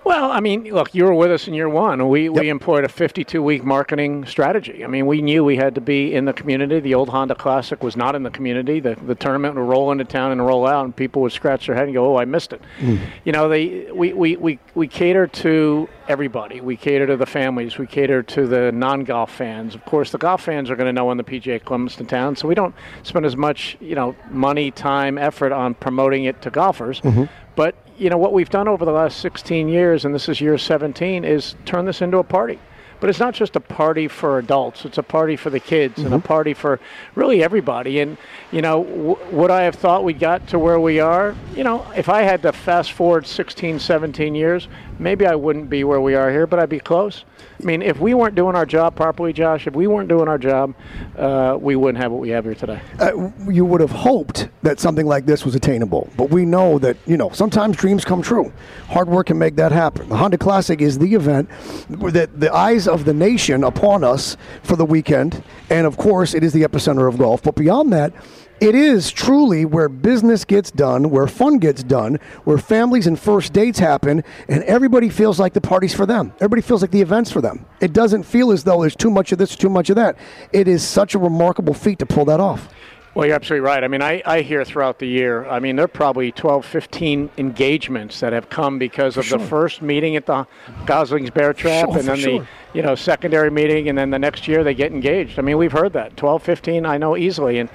Well, I mean, look, you were with us in year one. We, we employed a 52 week marketing strategy. I mean, we knew we had to be in the community. The old Honda Classic was not in the community. The, the tournament would roll into town and roll out, and people would scratch their head and go, oh, I missed it. Hmm. You know, they, we, we, we, we cater to everybody. We cater to the families. We cater to the non golf fans. Of course, the golf fans are going to know when the PGA comes to town, so we don't spend as much, you know, money, time, effort on promoting it to golfers. Mm-hmm. But you know what we've done over the last 16 years, and this is year 17, is turn this into a party. But it's not just a party for adults. It's a party for the kids and a party for really everybody. And you know, w- would I have thought we got to where we are? You know, if I had to fast forward 16, 17 years, maybe I wouldn't be where we are here, but I'd be close. I mean, if we weren't doing our job properly, Josh, if we weren't doing our job, uh, we wouldn't have what we have here today. Uh, you would have hoped that something like this was attainable, but we know that you know sometimes dreams come true. Hard work can make that happen. The Honda Classic is the event that the eyes of the nation upon us for the weekend, and of course, it is the epicenter of golf. But beyond that. It is truly where business gets done, where fun gets done, where families and first dates happen, and everybody feels like the party's for them. Everybody feels like the event's for them. It doesn't feel as though there's too much of this, too much of that. It is such a remarkable feat to pull that off. Well, you're absolutely right. I mean, I, I hear throughout the year, I mean, there are probably 12, 15 engagements that have come because of sure. the first meeting at the Gosling's Bear Trap Sure, and then sure. the, you know, secondary meeting, and then the next year they get engaged. I mean, we've heard that. 12, 15, I know easily. And,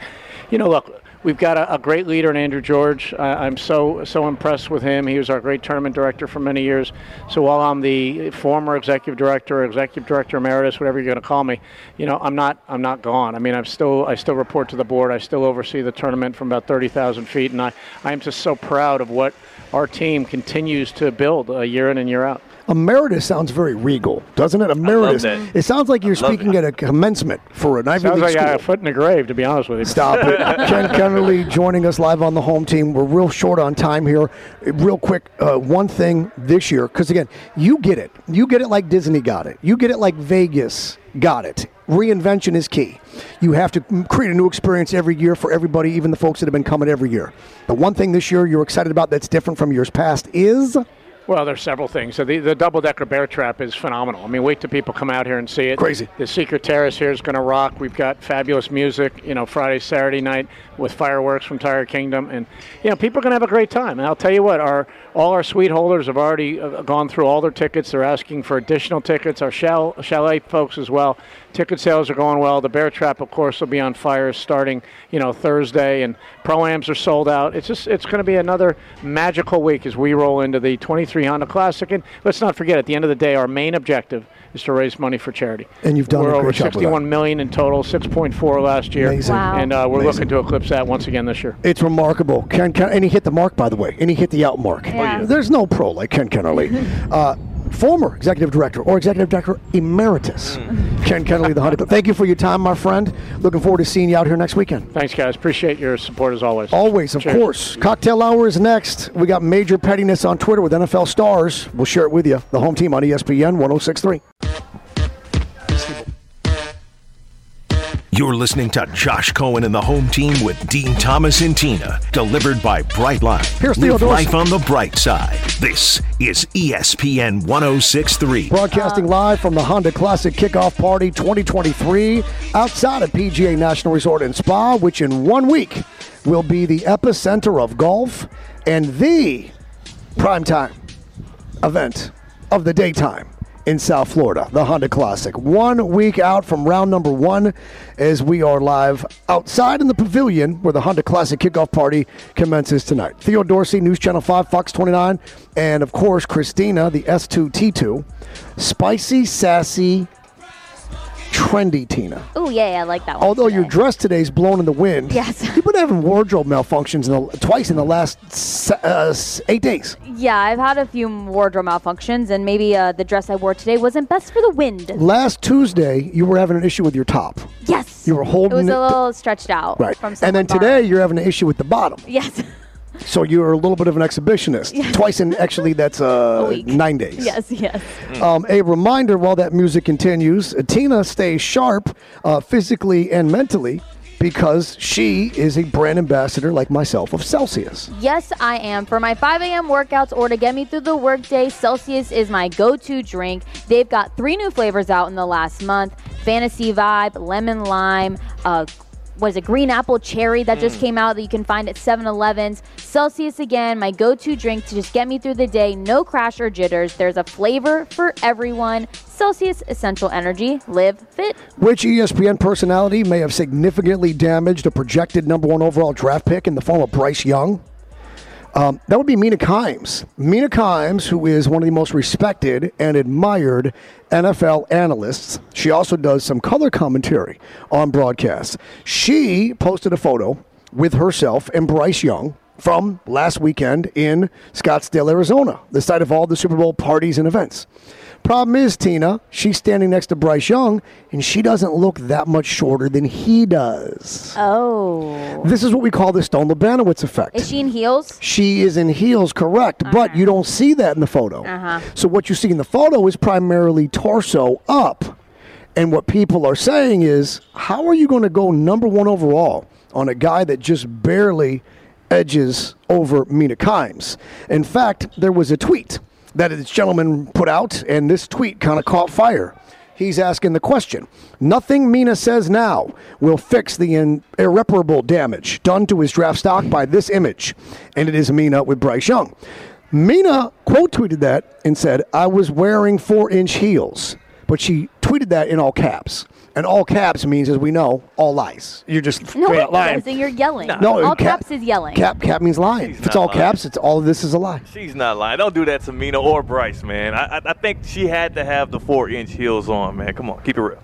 you know, look, we've got a, a great leader in Andrew George. I, I'm so, so impressed with him. He was our great tournament director for many years. So while I'm the former executive director, executive director emeritus, whatever you're going to call me, you know, I'm not, I'm not gone. I mean, I'm still, I still report to the board. I still oversee the tournament from about 30,000 feet, and I, I am just so proud of what our team continues to build uh, year in and year out. Emeritus sounds very regal, doesn't it? Emeritus. that. It sounds like you're I love speaking at a commencement for an Ivy Sounds League like school. I got a foot in the grave, to be honest with you. Stop it. [LAUGHS] Ken Kennerly joining us live on the home team. We're real short on time here. Real quick, uh, one thing this year, because again, you get it. You get it like Disney got it. You get it like Vegas got it. Reinvention is key. You have to create a new experience every year for everybody, even the folks that have been coming every year. The one thing this year you're excited about that's different from years past is. Well, there's several things. So the, the double decker bear trap is phenomenal. I mean, wait till people come out here and see it. Crazy. The Secret Terrace here is going to rock. We've got fabulous music, you know, Friday, Saturday night with fireworks from Tire Kingdom, and you know, people are going to have a great time. And I'll tell you what, our all our suite holders have already uh, gone through all their tickets. They're asking for additional tickets. Our chalet folks as well. Ticket sales are going well. The bear trap, of course, will be on fire starting, you know, Thursday, and pro-ams are sold out. It's just it's going to be another magical week as we roll into the 23 Honda Classic. And let's not forget, at the end of the day, our main objective is to raise money for charity. And you've done we're a over great job with that. 61 million in total, 6.4 last year, Amazing. Wow. and uh, we're Amazing. looking to eclipse that once again this year. It's remarkable. Ken, Ken, and he hit the mark, by the way, and he hit the out mark. Yeah. There's no pro like Ken Kennerly. [LAUGHS] uh, former executive director or executive director emeritus, Ken Kennerly, the Hunter. Thank you for your time, my friend. Looking forward to seeing you out here next weekend. Thanks, guys. Appreciate your support as always. Always, of Cheers. course. Cocktail hour is next. We got major pettiness on Twitter with NFL stars. We'll share it with you. The home team on ESPN 1063. You're listening to Josh Cohen and the home team with Dean Thomas and Tina, delivered by Brightline. Here's Live life on the bright side. This is ESPN 1063. Broadcasting live from the Honda Classic Kickoff Party 2023 outside of PGA National Resort and Spa, which in one week will be the epicenter of golf and the primetime event of the daytime in South Florida, the Honda Classic. One week out from round number one as we are live outside in the pavilion where the Honda Classic kickoff party commences tonight. Theo Dorsey, News Channel 5, Fox 29, and of course, Christina, the S2T2. Spicy, sassy, trendy Tina. Oh yeah, I like that one. Although your dress today is blown in the wind. Yes. You've been having wardrobe malfunctions in the, twice in the last uh, eight days. Yeah, I've had a few wardrobe malfunctions, and maybe uh, the dress I wore today wasn't best for the wind. Last Tuesday, you were having an issue with your top. Yes. You were holding It was a little stretched out. right. And then today, you're having an issue with the bottom. Yes. [LAUGHS] So you're a little bit of an exhibitionist. Yeah. Twice in, actually, that's uh, [LAUGHS] nine days. yes. Yes. Um, a reminder while that music continues, Tina stays sharp uh, physically and mentally because she is a brand ambassador like myself of Celsius. Yes, I am. For my 5 a.m. workouts or to get me through the workday, Celsius is my go to drink. They've got three new flavors out in the last month Fantasy Vibe, Lemon Lime, uh, what is it, green apple cherry that just mm. came out that you can find at 7 Elevens. Celsius again, my go to drink to just get me through the day. No crash or jitters. There's a flavor for everyone. Celsius Essential Energy. Live fit. Which ESPN personality may have significantly damaged a projected number one overall draft pick in the form of Bryce Young? Um, that would be Mina Kimes. Mina Kimes, who is one of the most respected and admired NFL analysts. She also does some color commentary on broadcasts. She posted a photo with herself and Bryce Young from last weekend in Scottsdale, Arizona, the site of all the Super Bowl parties and events. Problem is, Tina, she's standing next to Bryce Young, and she doesn't look that much shorter than he does. Oh. This is what we call the Stone Lebanowitz effect. Is she in heels? She is in heels, correct, but you don't see that in the photo. Uh-huh. So what you see in the photo is primarily torso up. And what people are saying is, how are you going to go number one overall on a guy that just barely edges over Mina Kimes? In fact, there was a tweet that this gentleman put out, and this tweet kind of caught fire. He's asking the question Nothing Mina says now will fix the in- irreparable damage done to his draft stock by this image. And it is Mina with Bryce Young. Mina quote tweeted that and said, I was wearing four inch heels. But she tweeted that in all caps. And all caps means, as we know, all lies. You're just No, straight it out lying. doesn't. You're yelling. No, all cap- caps is yelling. Cap cap means lying. if it's all lying. caps, it's all of this is a lie. She's not lying. Don't do that to Mina or Bryce, man. I, I, I think she had to have the four inch heels on, man. Come on, keep it real.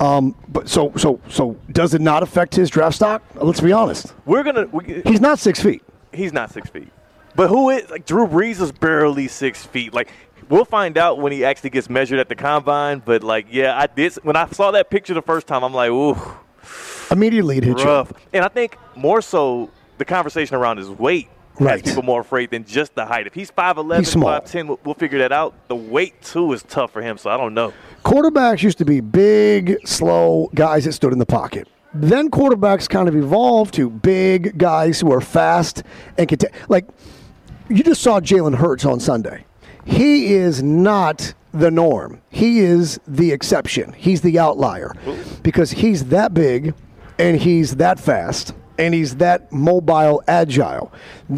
Um, but so so so does it not affect his draft stock? Let's be honest. We're gonna. We, He's not six feet. he's not six feet. But who is like Drew Brees is barely six feet. Like we'll find out when he actually gets measured at the combine. But like, yeah, I did when I saw that picture the first time. I'm like, ooh, Immediately it hit you. And I think more so the conversation around his weight. Right. Has people more afraid than just the height. If he's 5'11", He's small. 5'10", we'll, we'll figure that out. The weight, too, is tough for him, so I don't know. Quarterbacks used to be big, slow guys that stood in the pocket. Then quarterbacks kind of evolved to big guys who are fast and can. ta- like you just saw Jalen Hurts on Sunday. He is not the norm. He is the exception. He's the outlier because he's that big and he's that fast and he's that mobile, agile.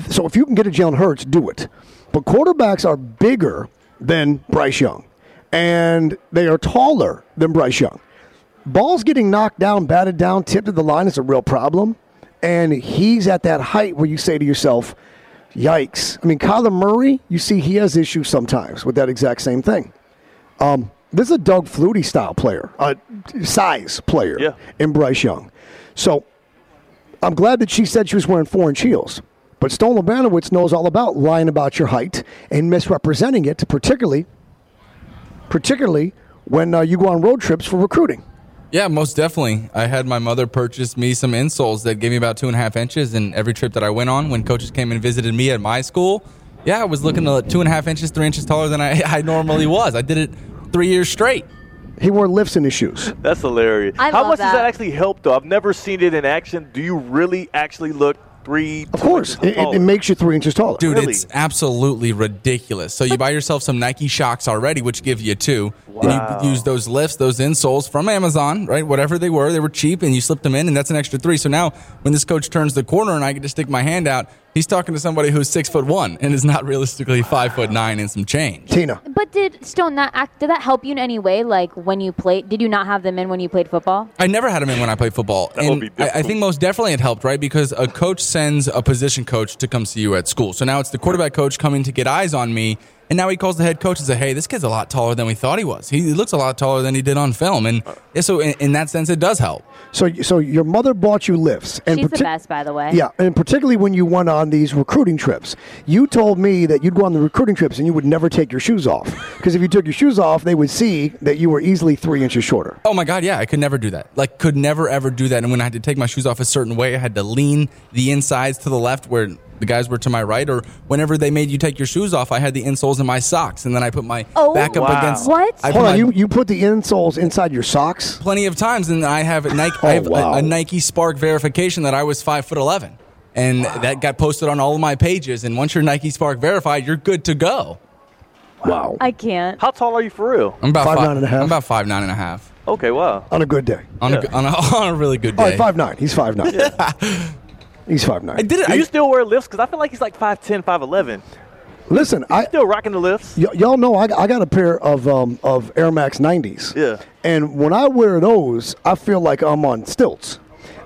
So if you can get a Jalen Hurts, do it. But quarterbacks are bigger than Bryce Young and they are taller than Bryce Young. Balls getting knocked down, batted down, tipped to the line is a real problem. And he's at that height where you say to yourself, yikes. I mean, Kyler Murray, you see he has issues sometimes with that exact same thing. Um, this is a Doug Flutie style player, a size player Yeah. in Bryce Young. So I'm glad that she said she was wearing four inch heels. But Stone Lebanowitz knows all about lying about your height and misrepresenting it, particularly, particularly when uh, you go on road trips for recruiting. Yeah, most definitely. I had my mother purchase me some insoles that gave me about two and a half inches. And every trip that I went on, when coaches came and visited me at my school, yeah, I was looking at two and a half inches, three inches taller than I, [LAUGHS] I normally was. I did it three years straight. He wore lifts in his shoes. That's hilarious. I How love much does that. that actually help, though? I've never seen it in action. Do you really actually look three? Of course, it, it, it makes you three inches taller. Dude, Really? it's absolutely ridiculous. So you buy yourself some Nike Shox already, which give you two. Wow. And you use those lifts, those insoles from Amazon, right? Whatever they were, they were cheap, and you slipped them in, and that's an extra three. So now, when this coach turns the corner and I get to stick my hand out, he's talking to somebody who's six foot one and is not realistically five foot nine and some change. Tina, But did Stone that act? Did that help you in any way? Like when you played? Did you not have them in when you played football? I never had them in when I played football. That would and be I, I think most definitely it helped, right? Because a coach sends a position coach to come see you at school. So now it's the quarterback coach coming to get eyes on me. And now he calls the head coach and says, hey, this kid's a lot taller than we thought he was. He he looks a lot taller than he did on film. And so in, in that sense, it does help. so so your mother bought you lifts, and She's the best, by the way. Yeah, and particularly when you went on these recruiting trips, you told me that you'd go on the recruiting trips and you would never take your shoes off because if you took your shoes off, they would see that you were easily three inches shorter. Oh my God, yeah, I could never do that. Like, could never ever do that. And when I had to take my shoes off a certain way, I had to lean the insides to the left where the guys were to my right. Or whenever they made you take your shoes off, I had the insoles in my socks, and then I put my Oh, back up wow. against. What? I Hold on, my- you, you put the insoles inside your socks? plenty of times, and I have a [GASPS] Nike. Oh, I have wow. a, Nike SPARQ verification that I was five foot eleven, and that got posted on all of my pages. And once you're Nike SPARQ verified, you're good to go. Wow. I can't. How tall are you for real? I'm about Five, five, nine and a half. I'm about five nine and a half Okay, wow. On a good day. on, a, on, a, [LAUGHS] on a really good day. right, five nine. He's five nine. [LAUGHS] He's five nine. I did it. Do you still wear lifts? Because I feel like he's like 5'10", 5'11". Listen, I Still rocking the lifts? y- y'all know I, I got a pair of um, of Air Max 90s. Yeah. And when I wear those, I feel like I'm on stilts.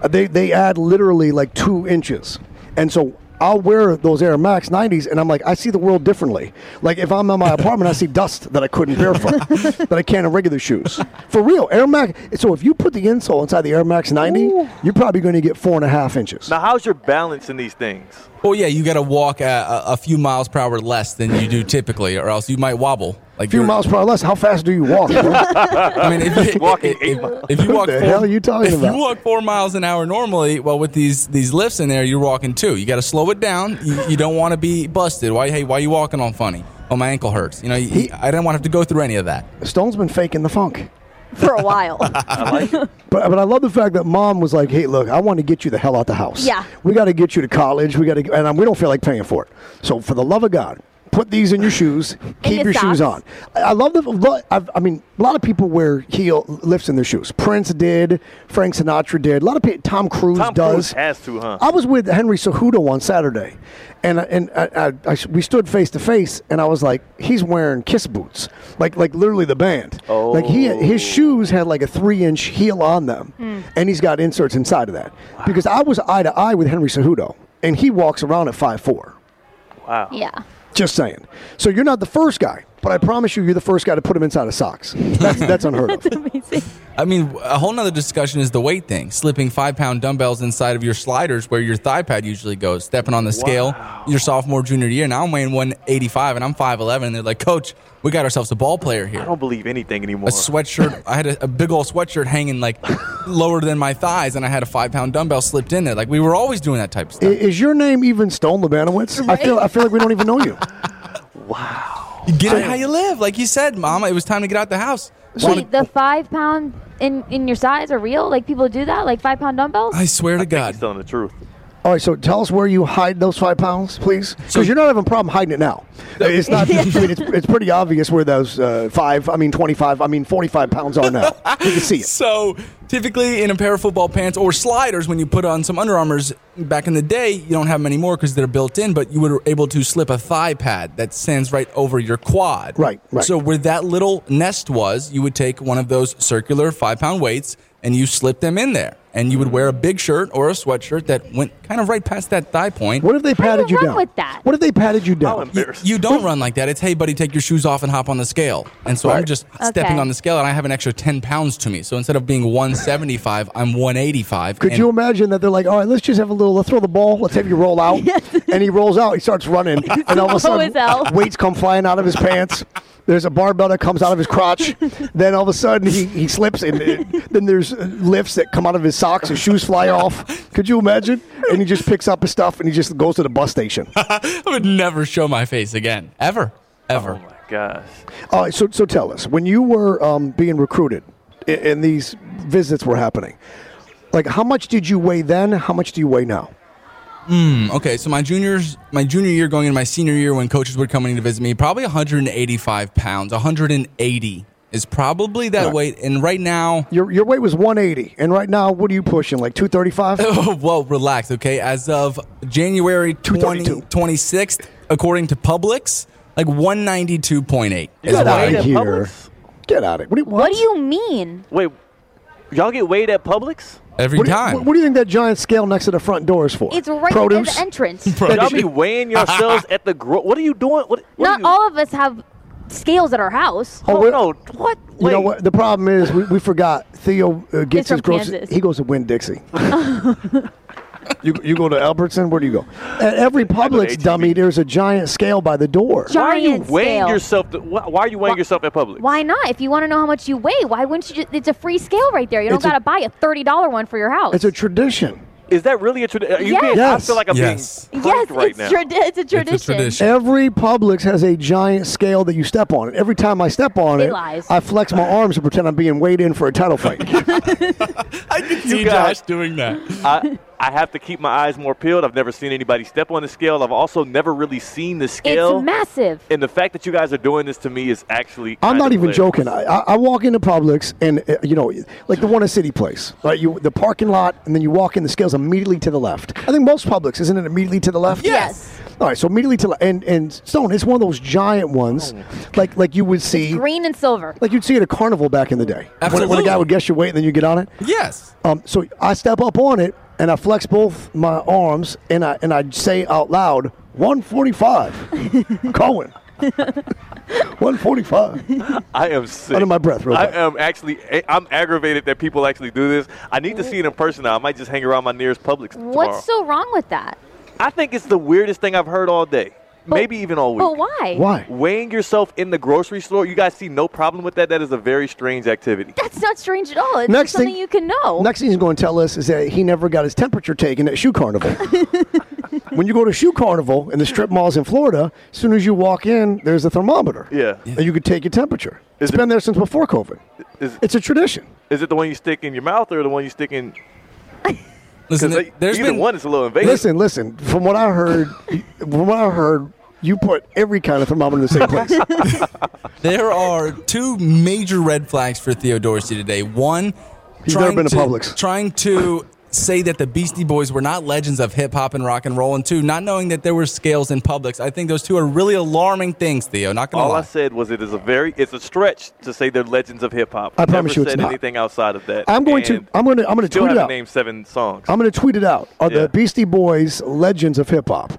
They they add literally like two inches, and so I'll wear those Air Max 90s, and I'm like, I see the world differently. Like if I'm in my apartment, I see dust that I couldn't barefoot, [LAUGHS] that I can't in regular shoes. For real, Air Max. So if you put the insole inside the Air Max 90, you're probably going to get four and a half inches. Now, how's your balance in these things? Well, yeah, you got to walk a, a, a few miles per hour less than you do typically, or else you might wobble. Like A few miles per hour less. How fast do you walk? [LAUGHS] I mean, if you, Walking if, eight if, if you walk, the four, hell are you talking if about? you walk four miles an hour normally, well, with these these lifts in there, you're walking two. You got to slow it down. You, you don't want to be busted. Why? Hey, why are you walking on funny? Oh, my ankle hurts. You know, you, I didn't want to have to go through any of that. Stone's been faking the funk. For a while. [LAUGHS] But, but I love the fact that mom was like, "Hey, look, I want to get you the hell out of the house. Yeah. we got to get you to college. We got to, and um, we don't feel like paying for it. So, for the love of God, put these in your [LAUGHS] shoes. Keep your your shoes on. I I love the. lo- I've, I mean, a lot of people wear heel lifts in their shoes. Prince did. Frank Sinatra did. A lot of people. Tom Cruise Tom does. Cruise has to, huh? I was with Henry Cejudo on Saturday, and and I, I, I, we stood face to face, and I was like, he's wearing kiss boots, like like literally the band. Oh. Like he his oh. shoes had like a three inch heel on them, and he's got inserts inside of that. Because I was eye to eye with Henry Cejudo, and he walks around at five four. Wow. yeah. Just saying. So you're not the first guy, but I promise you, you're the first guy to put him inside of socks. That's that's unheard of. [LAUGHS] that's Amazing. I mean, a whole nother discussion is the weight thing. Slipping five pound dumbbells inside of your sliders where your thigh pad usually goes. Stepping on the scale your sophomore, junior year. Now I'm weighing 185 and I'm 5'11. And they're like, Coach, we got ourselves a ball player here. I don't believe anything anymore. a sweatshirt. [LAUGHS] I had a, a big old sweatshirt hanging like lower than my thighs, and I had a five pound dumbbell slipped in there. Like we were always doing that type of stuff. Is your name even Stone Lebanowitz? I feel I feel like we don't even know you. [LAUGHS] You get it how you live, like you said, Mama. It was time to get out the house. Wait, the five pound in in your size are real? Like people do that? Like five pound dumbbells? I swear to God. He's God. telling the truth. All right, so tell us where you hide those five pounds, please, because you're not having a problem hiding it now. It's not. I mean, it's, it's pretty obvious where those uh, five, I mean, twenty-five, I mean, forty-five pounds are now. You can see it. [LAUGHS] So typically in a pair of football pants or sliders, when you put on some Under Armours back in the day, you don't have them anymore because they're built in. But you were able to slip a thigh pad that stands right over your quad. Right, right. So where that little nest was, you would take one of those circular five pound weights and you slip them in there, and you would wear a big shirt or a sweatshirt that went kind of right past that thigh point. What if they How do patted you run down? with that? What if they patted you How down? embarrassing. You don't run like that. It's hey, buddy, take your shoes off and hop on the scale. And so I'm Right. just stepping on the scale, and I have an extra ten pounds to me. So instead of being 175, I'm 185. Could and you imagine that they're like, all right, let's just have a little, let's throw the ball, let's have you roll out. [LAUGHS] and he rolls out, he starts running, [LAUGHS] and all of a Slow as hell. sudden, weights come flying out of his pants. There's a barbell that comes out of his crotch. [LAUGHS] then all of a sudden, he, he slips, and then there's uh, lifts that come out of his socks, his shoes fly off. Could you imagine? And he just picks up his stuff and he just goes to the bus station. [LAUGHS] I would never show my face again, ever, ever. Oh my gosh. All right, so, so tell us, when you were um, being recruited a- and these visits were happening, like how much did you weigh then? How much do you weigh now? Okay, so my juniors, my junior year, going into my senior year, when coaches were coming to visit me, probably 185 pounds, 180 is probably that Right. weight. And right now, Your, your weight was 180, and right now, what are you pushing? Like 235? [LAUGHS] well, relax, okay. As of January 20, 26th, according to Publix, like 192.8 is Get what out I of here. Publix? Get out of it. What do you, what do you mean? Wait, y'all get weighed at Publix? every what do you- time. what, what do you think that giant scale next to the front door is for? It's right Produce? at the entrance. [LAUGHS] Y'all be weighing yourselves [LAUGHS] at the gro- What are you doing? What, what Not you, all of us have scales at our house. Oh, Oh, wait. no. What? You know what? The problem is we, we forgot. Theo uh, gets from his groceries. Kansas. He goes to Winn Dixie. [LAUGHS] you, you go to Albertson. Where do you go? At every go to Publix dummy, there's a giant scale by the door. Gi- Why are you weighing scale. yourself? To, why, why are you weighing Why- yourself at Publix? Why not? If you want to know how much you weigh, why wouldn't you? Just, it's a free scale right there. You don't got to buy a thirty dollar one for your house. It's a tradition. Is that really a tradition? Uh, yes. I Yes. feel like I'm Yes. being yes, right it's, now. tradi- it's a tradition. tradition. Every Publix has a giant scale that you step on. Every time I step on It it, lies. I flex my arms and pretend I'm being weighed in for a title fight. [LAUGHS] I can see guys- Josh doing that. I, I have to keep my eyes more peeled. I've never seen anybody step on the scale. I've also never really seen the scale. It's massive. and the fact that you guys are doing this to me is actually. I'm kind not of even hilarious. joking. I, I, I walk into Publix and uh, you know, like the one at City Place, right? You the parking lot, and then you walk in. The scales immediately to the left. I think most Publix isn't it immediately to the left? Yes. All right, so immediately to the and and Stone, it's one of those giant ones, like like you would see, Green and silver. like you'd see at a carnival back in the day. When, when a guy would guess your weight and then you get on it. Yes. Um, so I step up on it, and I flex both my arms and I and I say out loud, 145. [LAUGHS] Cohen. 145. I am sick. Under my breath, real I quick. am actually. Eh, I'm aggravated that people actually do this. I need to see it in person now. I might just hang around my nearest Publix tomorrow. What's so wrong with that? I think it's the weirdest thing I've heard all day. Maybe even all week. But why? Why? Weighing yourself in the grocery store, you guys see no problem with that. That is a very strange activity. That's not strange at all. It's Next something thing- you can know. Next thing he's going to tell us is that he never got his temperature taken at Shoe Carnival. [LAUGHS] when you go to Shoe Carnival in the strip malls in Florida, as soon as you walk in, there's a thermometer. Yeah. And you could take your temperature. Is it's it- been there since before COVID. Is, It's a tradition. is it the one you stick in your mouth or the one you stick in? [LAUGHS] Listen, 'Cause, like, there's either been one is a little invasive. Listen, listen. From what I heard, from what I heard, you put every kind of thermometer in the same place. [LAUGHS] There are two major red flags for Theo Dorsey today. One, He's never been to to, Publix. trying to say that the Beastie Boys were not legends of hip hop and rock and roll, and two, not knowing that there were scales in Publix. I think those two are really alarming things, Theo. Not gonna All lie. I said was it is a very it's a stretch to say they're legends of hip hop. I Never promise you it's said not. anything outside of that. I'm going to. I'm going to. I'm going to still tweet it haven't out. named seven songs. I'm going to tweet it out. Are Yeah. the Beastie Boys legends of hip hop?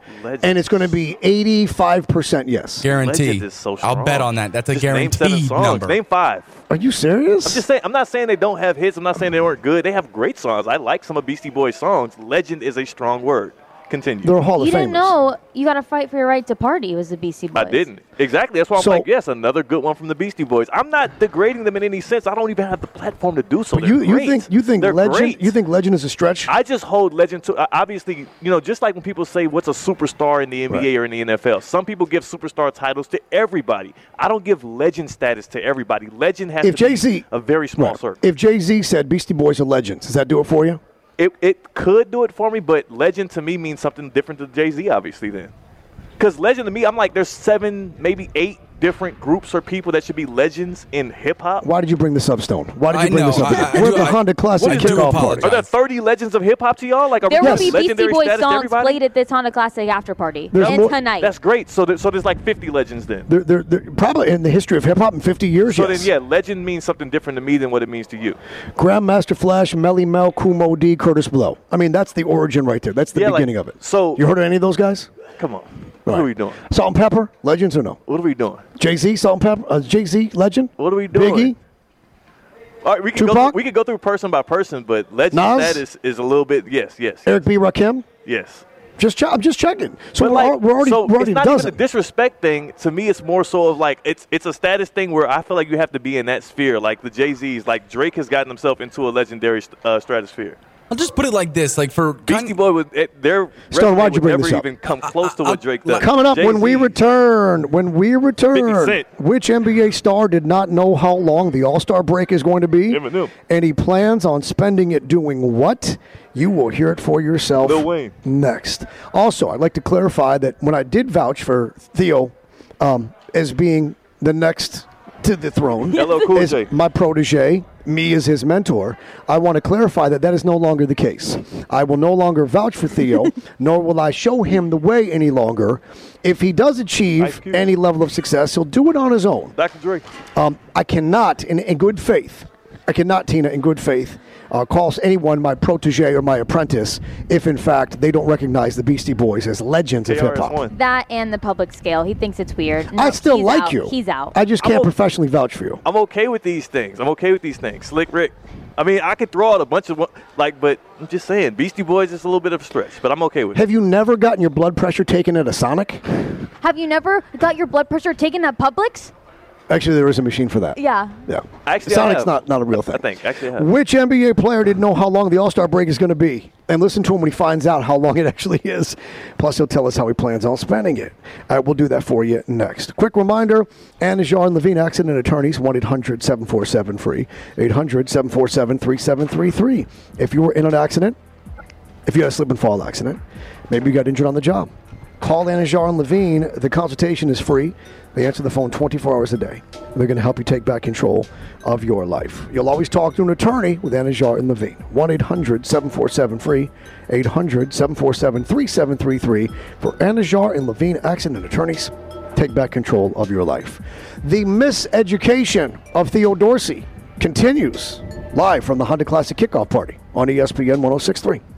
And it's going to be 85 percent yes. Guarantee. Is so I'll bet on that. That's a Just name seven songs. number. Name five. Are you serious? I'm just saying. I'm not saying they don't have hits. I'm not saying they weren't good. They have great songs. I like some of Beastie Boys' songs. Legend is a strong word. Continue. They're Hall you of didn't know you got to fight for your right to party. Was the Beastie Boys? I didn't. Exactly. That's why I'm So- like, yes, another good one from the Beastie Boys. I'm not degrading them in any sense. I don't even have the platform to do so. But They're you, you think you think They're legend great. you think legend is a stretch? I just hold legend to uh, obviously, you know, just like when people say what's a superstar in the NBA Right. or in the NFL. Some people give superstar titles to everybody. I don't give legend status to everybody. Legend has if to be Jay Z a very small circle. If Jay Z said Beastie Boys are legends, does that do it for you? It it could do it for me, but legend to me means something different to Jay Z, obviously. Then, because legend to me, I'm like, there's seven, maybe eight different groups or people that should be legends in hip hop. Why did you bring this up, Stone? Why did you I bring know, this up? I- I We're do- at the I- Honda Classic I do kickoff party. Are there 30 legends of hip hop to y'all? Like, are There we will be Beastie Boys songs played at this Honda Classic after party. There's and more- tonight. That's great. So, there, so there's like 50 legends then. They're, they're, they're probably in the history of hip hop in 50 years. So yes. then, yeah, legend means something different to me than what it means to you. Grandmaster Flash, Melle Mel, Kumo D, Kurtis Blow. I mean, that's the origin right there. That's the Yeah, like, beginning of it. so- you heard of any of those guys? Come on. What Right. are we doing? Salt-N-Pepa, legends or no? What are we doing? Jay Z, Salt-N-Pepa, uh, Jay Z, legend. What are we doing? Biggie, All right, we can go. Tupac? Through, we can go through person by person, but legend Nas? status is a little bit. Yes, yes, Eric B. Rakim. yes. Just, che- I'm just checking. So we're, like, we're already, so we're already it's not dozen. even a disrespect thing. To me, it's more so of like it's it's a status thing where I feel like you have to be in that sphere. Like the Jay Z's, like Drake has gotten himself into a legendary uh, stratosphere. I'll just put it like this: like for Beastie Boy with it, their Stone, resume why'd you bring never this up? even come close to what Drake does. Coming up when we return, when we return, which NBA star did not know how long the All Star break is going to be, Eminem. and he plans on spending it doing what? You will hear it for yourself Lil Wayne. next. Also, I'd like to clarify that when I did vouch for Theo um, as being the next to the throne, Cool J. my protege, me as his mentor, I want to clarify that that is no longer the case. I will no longer vouch for Theo, [LAUGHS] nor will I show him the way any longer. If he does achieve any level of success, he'll do it on his own. Dr. Dre. Um, I cannot, in, in good faith, I cannot, Tina, in good faith, uh, call anyone my protege or my apprentice if, in fact, they don't recognize the Beastie Boys as legends of hip hop. That and the public scale. He thinks it's weird. No, I still like out. you. He's out. I just can't o- professionally vouch for you. I'm okay with these things. I'm okay with these things. Slick Rick. I mean, I could throw out a bunch of like, but I'm just saying, Beastie Boys is a little bit of a stretch, but I'm okay with it. Have you never gotten your blood pressure taken at a Sonic? Have you never got your blood pressure taken at Publix? Actually, there is a machine for that. Yeah. Yeah. Actually, Sonic's not, not a real thing. I think actually, I have. Which NBA player didn't know how long the All Star break is going to be? And listen to him when he finds out how long it [LAUGHS] actually is. Plus, he'll tell us how he plans on spending it. Uh, we'll do that for you next. Quick reminder Anidjar and Levine Accident Attorneys, 1 800 747 free, 800 747 3733. If you were in an accident, if you had a slip and fall accident, maybe you got injured on the job, call Anidjar and Levine. The consultation is free. They answer the phone 24 hours a day. They're going to help you take back control of your life. You'll always talk to an attorney with Anidjar and Levine. 1 800 747 free, 800 747 3733 for Anidjar and Levine Accident Attorneys. Take back control of your life. The miseducation of Theo Dorsey continues live from the Honda Classic Kickoff Party on ESPN 1063.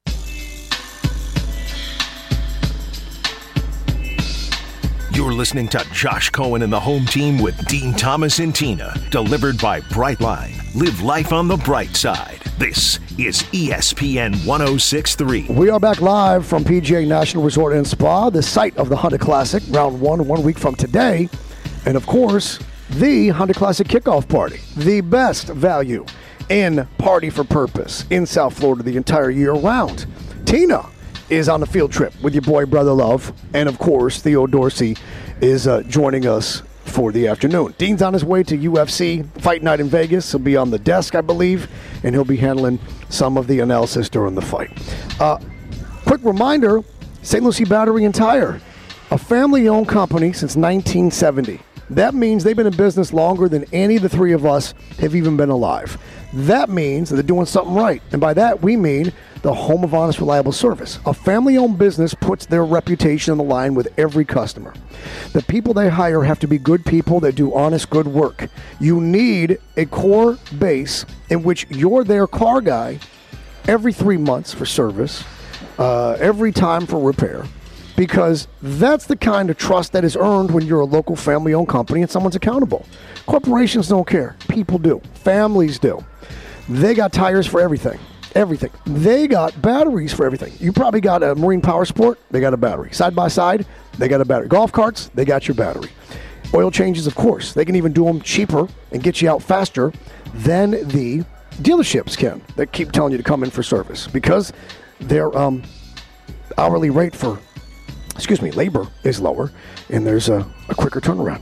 Listening to Josh Cohen and the home team with Dean Thomas and Tina, delivered by Brightline. Live life on the bright side. This is ESPN 1063. We are back live from PGA National Resort and Spa, the site of the Honda Classic, round one, one week from today. And of course, the Honda Classic kickoff party, the best value in Party for Purpose in South Florida the entire year round. Tina is on the field trip with your boy, Brother Love. And of course, Theo Dorsey is uh, joining us for the afternoon. Dean's on his way to UFC Fight Night in Vegas. He'll be on the desk, I believe, and he'll be handling some of the analysis during the fight. Uh, quick reminder St. Lucie Battery and Tire, a family owned company since 1970. That means they've been in business longer than any of the three of us have even been alive. That means that they're doing something right. And by that, we mean the home of honest, reliable service. A family owned business puts their reputation on the line with every customer. The people they hire have to be good people that do honest, good work. You need a core base in which you're their car guy every three months for service, uh, every time for repair, because that's the kind of trust that is earned when you're a local family owned company and someone's accountable. Corporations don't care, people do, families do. They got tires for everything. Everything. They got batteries for everything. You probably got a marine power sport, they got a battery. Side by side, they got a battery. Golf carts, they got your battery. Oil changes, of course. They can even do them cheaper and get you out faster than the dealerships can that keep telling you to come in for service because their um, hourly rate for, excuse me, labor is lower and there's a, a quicker turnaround.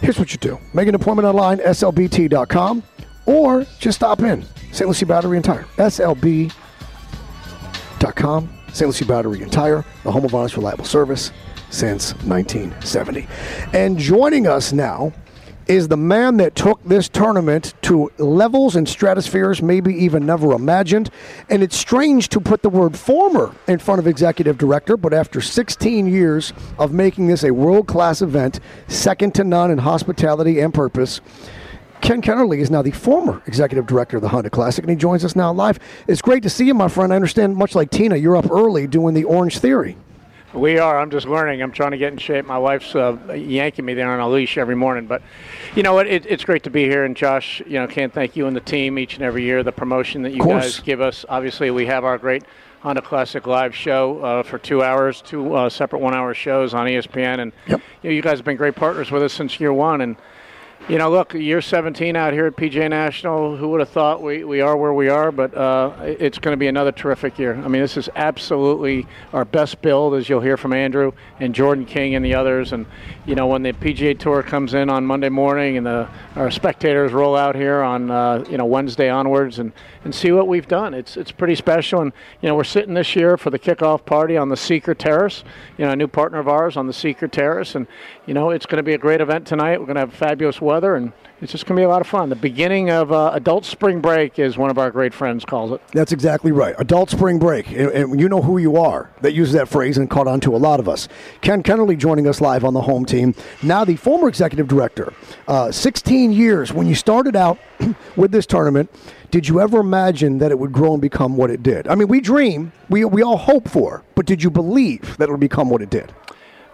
Here's what you do make an appointment online, slbt.com, or just stop in. St. Lucie Battery and Tire, slb.com, St. Lucie Battery and Tire, the home of honest, reliable service since 1970. And joining us now is the man that took this tournament to levels and stratospheres maybe even never imagined. And it's strange to put the word former in front of executive director, but after 16 years of making this a world class event, second to none in hospitality and purpose, Ken Kennerly is now the former executive director of the Honda Classic, and he joins us now live. It's great to see you, my friend. I understand, much like Tina, you're up early doing the Orange Theory. We are. I'm just learning. I'm trying to get in shape. My wife's uh, yanking me there on a leash every morning. But you know what? It, it's great to be here. And Josh, you know, can't thank you and the team each and every year. The promotion that you guys give us. Obviously, we have our great Honda Classic live show uh, for two hours, two uh, separate one-hour shows on ESPN. And you, know, you guys have been great partners with us since year one. And you know, look, year 17 out here at PGA National. Who would have thought we, we are where we are? But uh, it's going to be another terrific year. I mean, this is absolutely our best build, as you'll hear from Andrew and Jordan King and the others. And you know, when the PGA Tour comes in on Monday morning and the our spectators roll out here on uh, you know Wednesday onwards and, and see what we've done, it's it's pretty special. And you know, we're sitting this year for the kickoff party on the Seeker Terrace. You know, a new partner of ours on the Seeker Terrace, and you know, it's going to be a great event tonight. We're going to have fabulous weather and it's just going to be a lot of fun. The beginning of uh, adult spring break is one of our great friends calls it. That's exactly right. Adult spring break. And, and you know who you are that uses that phrase and caught on to a lot of us. Ken Kennerly joining us live on the home team. Now, the former executive director. Uh, 16 years. When you started out [CLEARS THROAT] with this tournament, did you ever imagine that it would grow and become what it did? I mean, we dream, we, we all hope for, but did you believe that it would become what it did?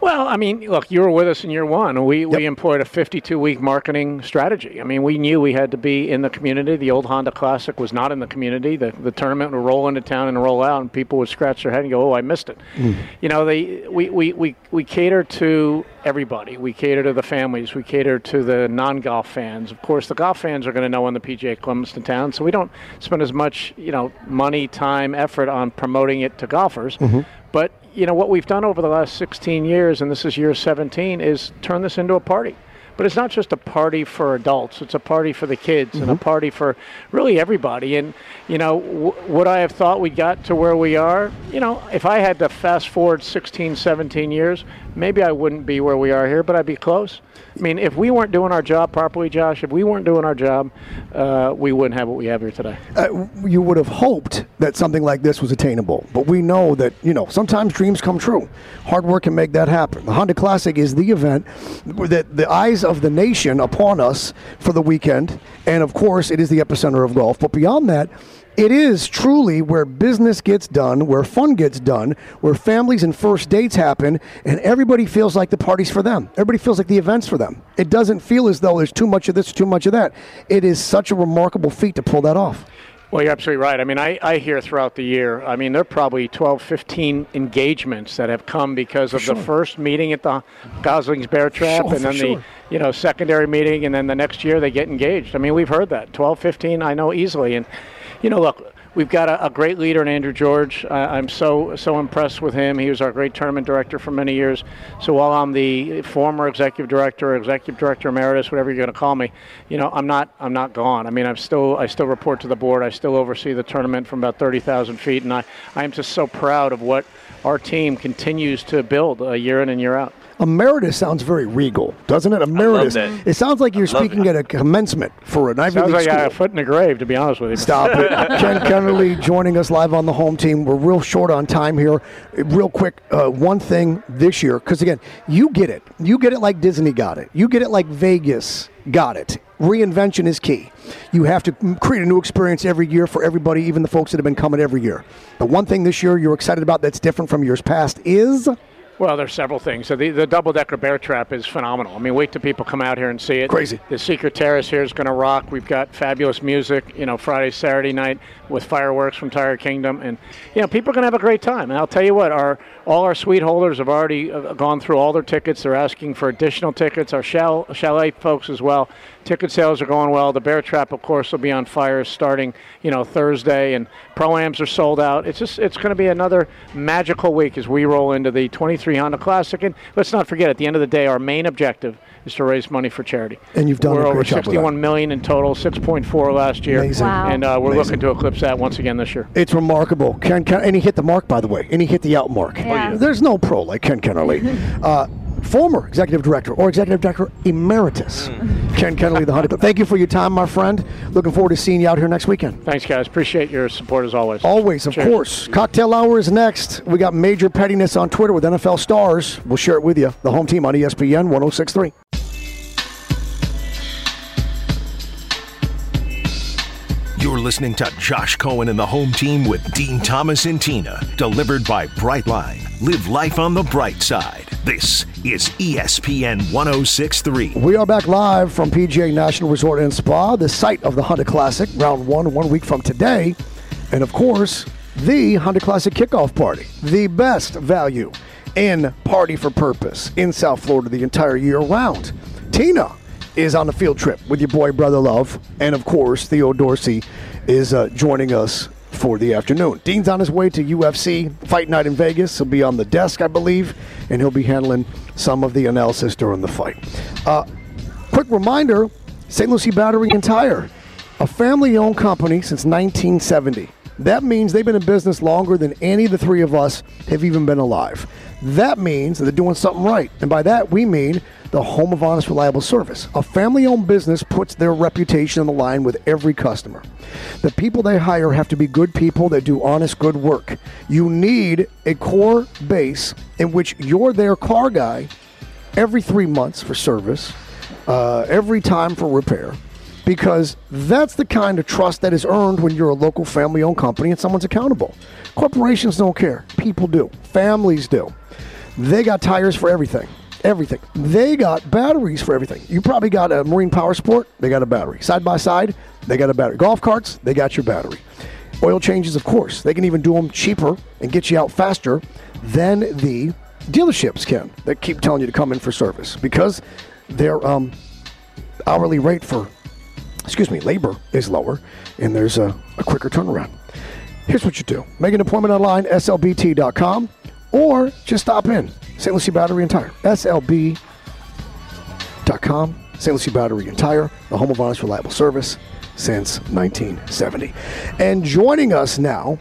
Well, I mean, look, you were with us in year one. We, we employed a 52 week marketing strategy. I mean, we knew we had to be in the community. The old Honda Classic was not in the community. The, the tournament would roll into town and roll out, and people would scratch their head and go, oh, I missed it. Hmm. You know, they, we, we, we, we cater to everybody. We cater to the families. We cater to the non golf fans. Of course, the golf fans are going to know when the PGA comes to town, so we don't spend as much, you know, money, time, effort on promoting it to golfers. Mm-hmm. But you know what we've done over the last 16 years, and this is year 17, is turn this into a party. But it's not just a party for adults; it's a party for the kids and a mm-hmm. party for really everybody. And you know, w- would I have thought we got to where we are? You know, if I had to fast forward 16, 17 years, maybe I wouldn't be where we are here, but I'd be close. I mean, if we weren't doing our job properly, Josh, if we weren't doing our job, uh, we wouldn't have what we have here today. Uh, you would have hoped that something like this was attainable, but we know that you know sometimes dreams come true. Hard work can make that happen. The Honda Classic is the event that the eyes of the nation upon us for the weekend, and of course, it is the epicenter of golf. But beyond that, It is truly where business gets done, where fun gets done, where families and first dates happen, and everybody feels like the party's for them. Everybody feels like the event's for them. It doesn't feel as though there's too much of this, too much of that. It is such a remarkable feat to pull that off. Well, you're absolutely right. I mean, I, I hear throughout the year, I mean, there are probably 12, 15 engagements that have come because of sure. the first meeting at the Gosling's Bear Trap Sure, and then for the, you know, secondary meeting, and then the next year they get engaged. I mean, we've heard that. 12, 15, I know easily. And, you know, look, we've got a, a great leader in Andrew George. I, I'm so, so impressed with him. He was our great tournament director for many years. So while I'm the former executive director, executive director emeritus, whatever you're going to call me, you know, I'm not, I'm not gone. I mean, I'm still, I still report to the board. I still oversee the tournament from about 30,000 feet, and I, I am just so proud of what our team continues to build uh, year in and year out. Emeritus sounds very regal, doesn't it? Emeritus. that. It sounds like you're I love speaking at a commencement for an Ivy Sounds League like school. I got a foot in the grave, to be honest with you. Stop it. [LAUGHS] Ken Kennerly joining us live on the home team. We're real short on time here. Real quick, uh, one thing this year, because again, you get it. You get it like Disney got it. You get it like Vegas got it. Reinvention is key. You have to create a new experience every year for everybody, even the folks that have been coming every year. The one thing this year you're excited about that's different from years past is Well, there's several things. So the, the double decker bear trap is phenomenal. I mean, wait till people come out here and see it. Crazy. The Secret Terrace here is going to rock. We've got fabulous music, you know, Friday, Saturday night with fireworks from Tire Kingdom, and you know, people are going to have a great time. And I'll tell you what, our all our suite holders have already uh, gone through all their tickets. They're asking for additional tickets. Our chalet folks as well. Ticket sales are going well. The bear trap, of course, will be on fire starting, you know, Thursday, and pro-ams are sold out. It's just it's going to be another magical week as we roll into the 23 Honda Classic. And let's not forget, at the end of the day, our main objective is to raise money for charity. And you've done we're a great over job with that. 61 million in total, 6.4 last year, Amazing. Wow. and uh, we're Amazing. looking to eclipse that once again this year. It's remarkable. Ken, Ken, and he hit the mark, by the way, and he hit the out mark. Yeah. There's no pro like Ken Kennerly. [LAUGHS] uh, former executive director or executive director emeritus, mm. Ken Kennerly, the Hunter. Thank you for your time, my friend. Looking forward to seeing you out here next weekend. Thanks, guys. Appreciate your support as always. Always, of Cheers. course. Cocktail hour is next. We got major pettiness on Twitter with NFL stars. We'll share it with you. The home team on ESPN 1063. You're listening to Josh Cohen and the home team with Dean Thomas and Tina, delivered by Brightline. Live life on the bright side. This is ESPN 1063. We are back live from PGA National Resort and Spa, the site of the Honda Classic, round one, one week from today. And of course, the Honda Classic kickoff party, the best value in Party for Purpose in South Florida the entire year round. Tina is on the field trip with your boy, Brother Love. And of course, Theo Dorsey is uh, joining us for the afternoon. Dean's on his way to UFC Fight Night in Vegas. He'll be on the desk, I believe, and he'll be handling some of the analysis during the fight. Uh, quick reminder St. Lucie Battery and Tire, a family owned company since 1970. That means they've been in business longer than any of the three of us have even been alive. That means they're doing something right. And by that, we mean the home of honest, reliable service. A family owned business puts their reputation on the line with every customer. The people they hire have to be good people that do honest, good work. You need a core base in which you're their car guy every three months for service, uh, every time for repair, because that's the kind of trust that is earned when you're a local family owned company and someone's accountable. Corporations don't care, people do, families do. They got tires for everything. Everything. They got batteries for everything. You probably got a marine power sport, they got a battery. Side by side, they got a battery. Golf carts, they got your battery. Oil changes, of course. They can even do them cheaper and get you out faster than the dealerships can that keep telling you to come in for service because their um, hourly rate for, excuse me, labor is lower and there's a, a quicker turnaround. Here's what you do make an appointment online, slbt.com, or just stop in. St. Lucie Battery and Tire, slb.com, St. Lucie Battery and Tire, the home of honest, reliable service since 1970. And joining us now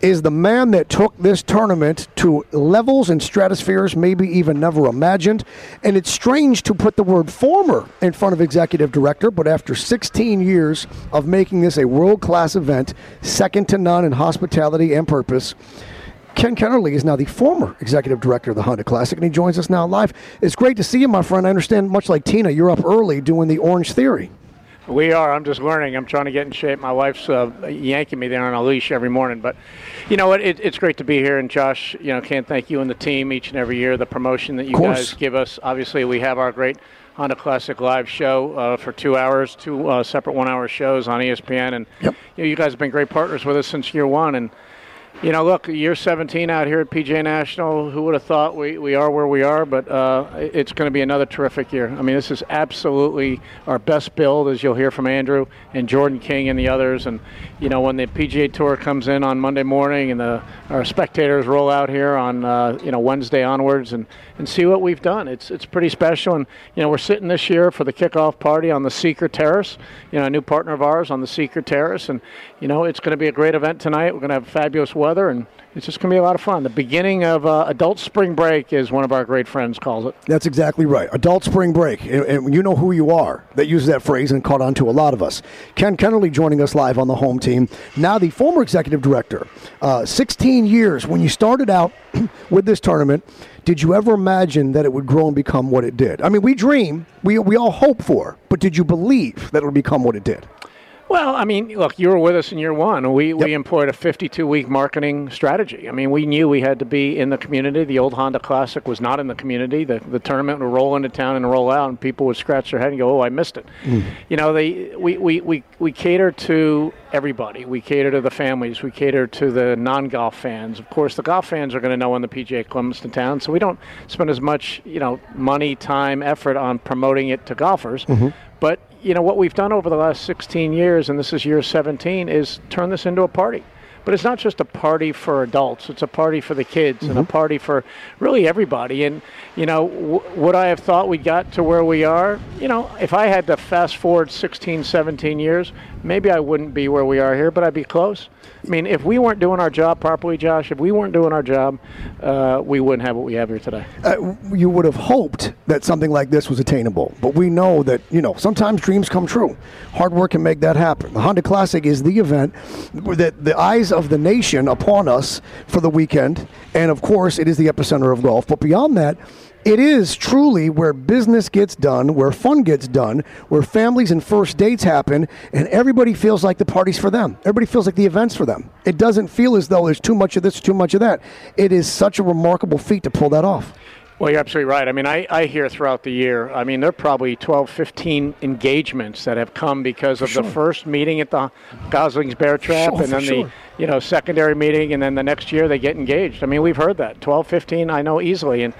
is the man that took this tournament to levels and stratospheres maybe even never imagined. And it's strange to put the word former in front of executive director, but after 16 years of making this a world class event, second to none in hospitality and purpose, Ken Kennerly is now the former executive director of the Honda Classic, and he joins us now live. It's great to see you, my friend. I understand, much like Tina, you're up early doing the Orange Theory. We are. I'm just learning. I'm trying to get in shape. My wife's uh, yanking me there on a leash every morning. But you know what? It, it's great to be here. And Josh, you know, can't thank you and the team each and every year. The promotion that you guys give us. Obviously, we have our great Honda Classic live show uh, for two hours, two uh, separate one-hour shows on ESPN. And you, know, you guys have been great partners with us since year one. And you know, look, year 17 out here at PGA National. Who would have thought we, we are where we are? But uh, it's going to be another terrific year. I mean, this is absolutely our best build, as you'll hear from Andrew and Jordan King and the others. And you know, when the PGA Tour comes in on Monday morning and the our spectators roll out here on uh, you know Wednesday onwards and, and see what we've done, it's it's pretty special. And you know, we're sitting this year for the kickoff party on the Seeker Terrace. You know, a new partner of ours on the Seeker Terrace, and you know, it's going to be a great event tonight. We're going to have fabulous and it's just going to be a lot of fun. The beginning of uh, adult spring break is one of our great friends calls it. That's exactly right. Adult spring break. And, and you know who you are that uses that phrase and caught on to a lot of us. Ken Kennerly joining us live on the home team. Now, the former executive director. Uh, 16 years. When you started out [CLEARS THROAT] with this tournament, did you ever imagine that it would grow and become what it did? I mean, we dream, we, we all hope for, but did you believe that it would become what it did? Well, I mean, look, you were with us in year one. We, we employed a 52 week marketing strategy. I mean, we knew we had to be in the community. The old Honda Classic was not in the community. The, the tournament would roll into town and roll out, and people would scratch their head and go, oh, I missed it. Hmm. You know, they, we, we, we, we cater to everybody. We cater to the families. We cater to the non golf fans. Of course, the golf fans are going to know when the PGA comes to town, so we don't spend as much, you know, money, time, effort on promoting it to golfers. Mm-hmm. But you know what we've done over the last 16 years, and this is year 17, is turn this into a party. But it's not just a party for adults; it's a party for the kids and a Mhm. party for really everybody. And you know, w- would I have thought we got to where we are? You know, if I had to fast forward 16, 17 years, maybe I wouldn't be where we are here, but I'd be close. I mean, if we weren't doing our job properly, Josh, if we weren't doing our job, uh, we wouldn't have what we have here today. Uh, you would have hoped that something like this was attainable, but we know that you know sometimes dreams come true. Hard work can make that happen. The Honda Classic is the event that the eyes of the nation upon us for the weekend, and of course, it is the epicenter of golf. But beyond that. It is truly where business gets done, where fun gets done, where families and first dates happen, and everybody feels like the party's for them. Everybody feels like the event's for them. It doesn't feel as though there's too much of this, too much of that. It is such a remarkable feat to pull that off. Well, you're absolutely right. I mean, I, I hear throughout the year, I mean, there are probably 12, 15 engagements that have come because of sure. the first meeting at the Gosling's Bear Trap Sure, and then for the, you know, secondary meeting and then the next year they get engaged. I mean, we've heard that. 12, 15, I know easily. And,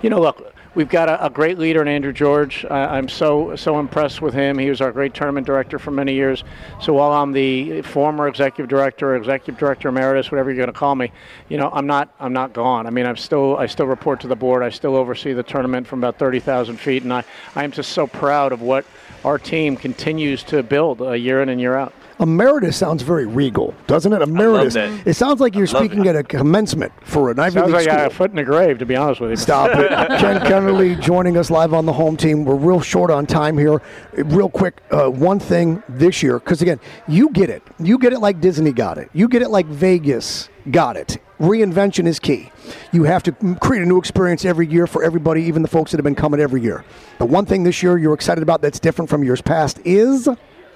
you know, look, we've got a, a great leader in Andrew George. I, I'm so, so impressed with him. He was our great tournament director for many years. So while I'm the former executive director, executive director emeritus, whatever you're going to call me, you know, I'm not, I'm not gone. I mean, I'm still, I still report to the board. I still oversee the tournament from about 30,000 feet, and I, I am just so proud of what our team continues to build uh, year in and year out. Emeritus sounds very regal, doesn't it? Emeritus. that. It sounds like you're I love speaking at a commencement for an Ivy Sounds League like school. I got a foot in the grave, to be honest with you. Stop it. [LAUGHS] Ken Kennerly joining us live on the home team. We're real short on time here. Real quick, uh, one thing this year, because again, you get it. You get it like Disney got it. You get it like Vegas got it. Reinvention is key. You have to create a new experience every year for everybody, even the folks that have been coming every year. The one thing this year you're excited about that's different from years past is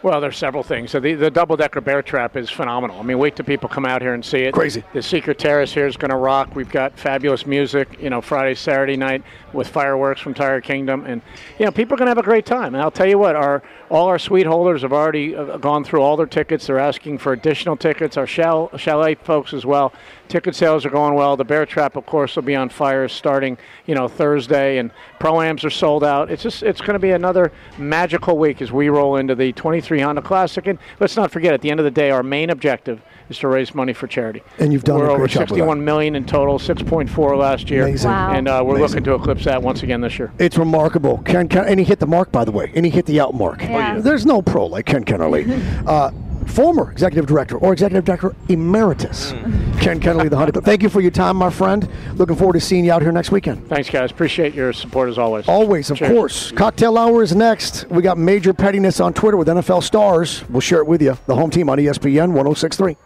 Well, there's several things. So the, the double decker bear trap is phenomenal. I mean, wait till people come out here and see it. Crazy. The Secret Terrace here is going to rock. We've got fabulous music, you know, Friday, Saturday night with fireworks from Tire Kingdom, and you know, people are going to have a great time. And I'll tell you what, our all our suite holders have already uh, gone through all their tickets. They're asking for additional tickets. Our chalet folks as well. Ticket sales are going well. The bear trap, of course, will be on fire starting, you know, Thursday, and pro-ams are sold out. It's just it's going to be another magical week as we roll into the 23 Honda Classic. And let's not forget, at the end of the day, our main objective is to raise money for charity. And you've done we're a over great job with that. 61 million in total, 6.4 last year, Amazing. Wow. and uh, we're Amazing. looking to eclipse that once again this year. It's remarkable. Ken, Ken, and he hit the mark, by the way, and he hit the out mark. Yeah. There's no pro like Ken Kennerly. [LAUGHS] uh, former executive director or executive director emeritus, mm. Ken Kennerly, the Hunter. Thank you for your time, my friend. Looking forward to seeing you out here next weekend. Thanks, guys. Appreciate your support as always. Always, of Cheers. course. Cocktail hour is next. We got major pettiness on Twitter with NFL stars. We'll share it with you. The home team on ESPN 1063.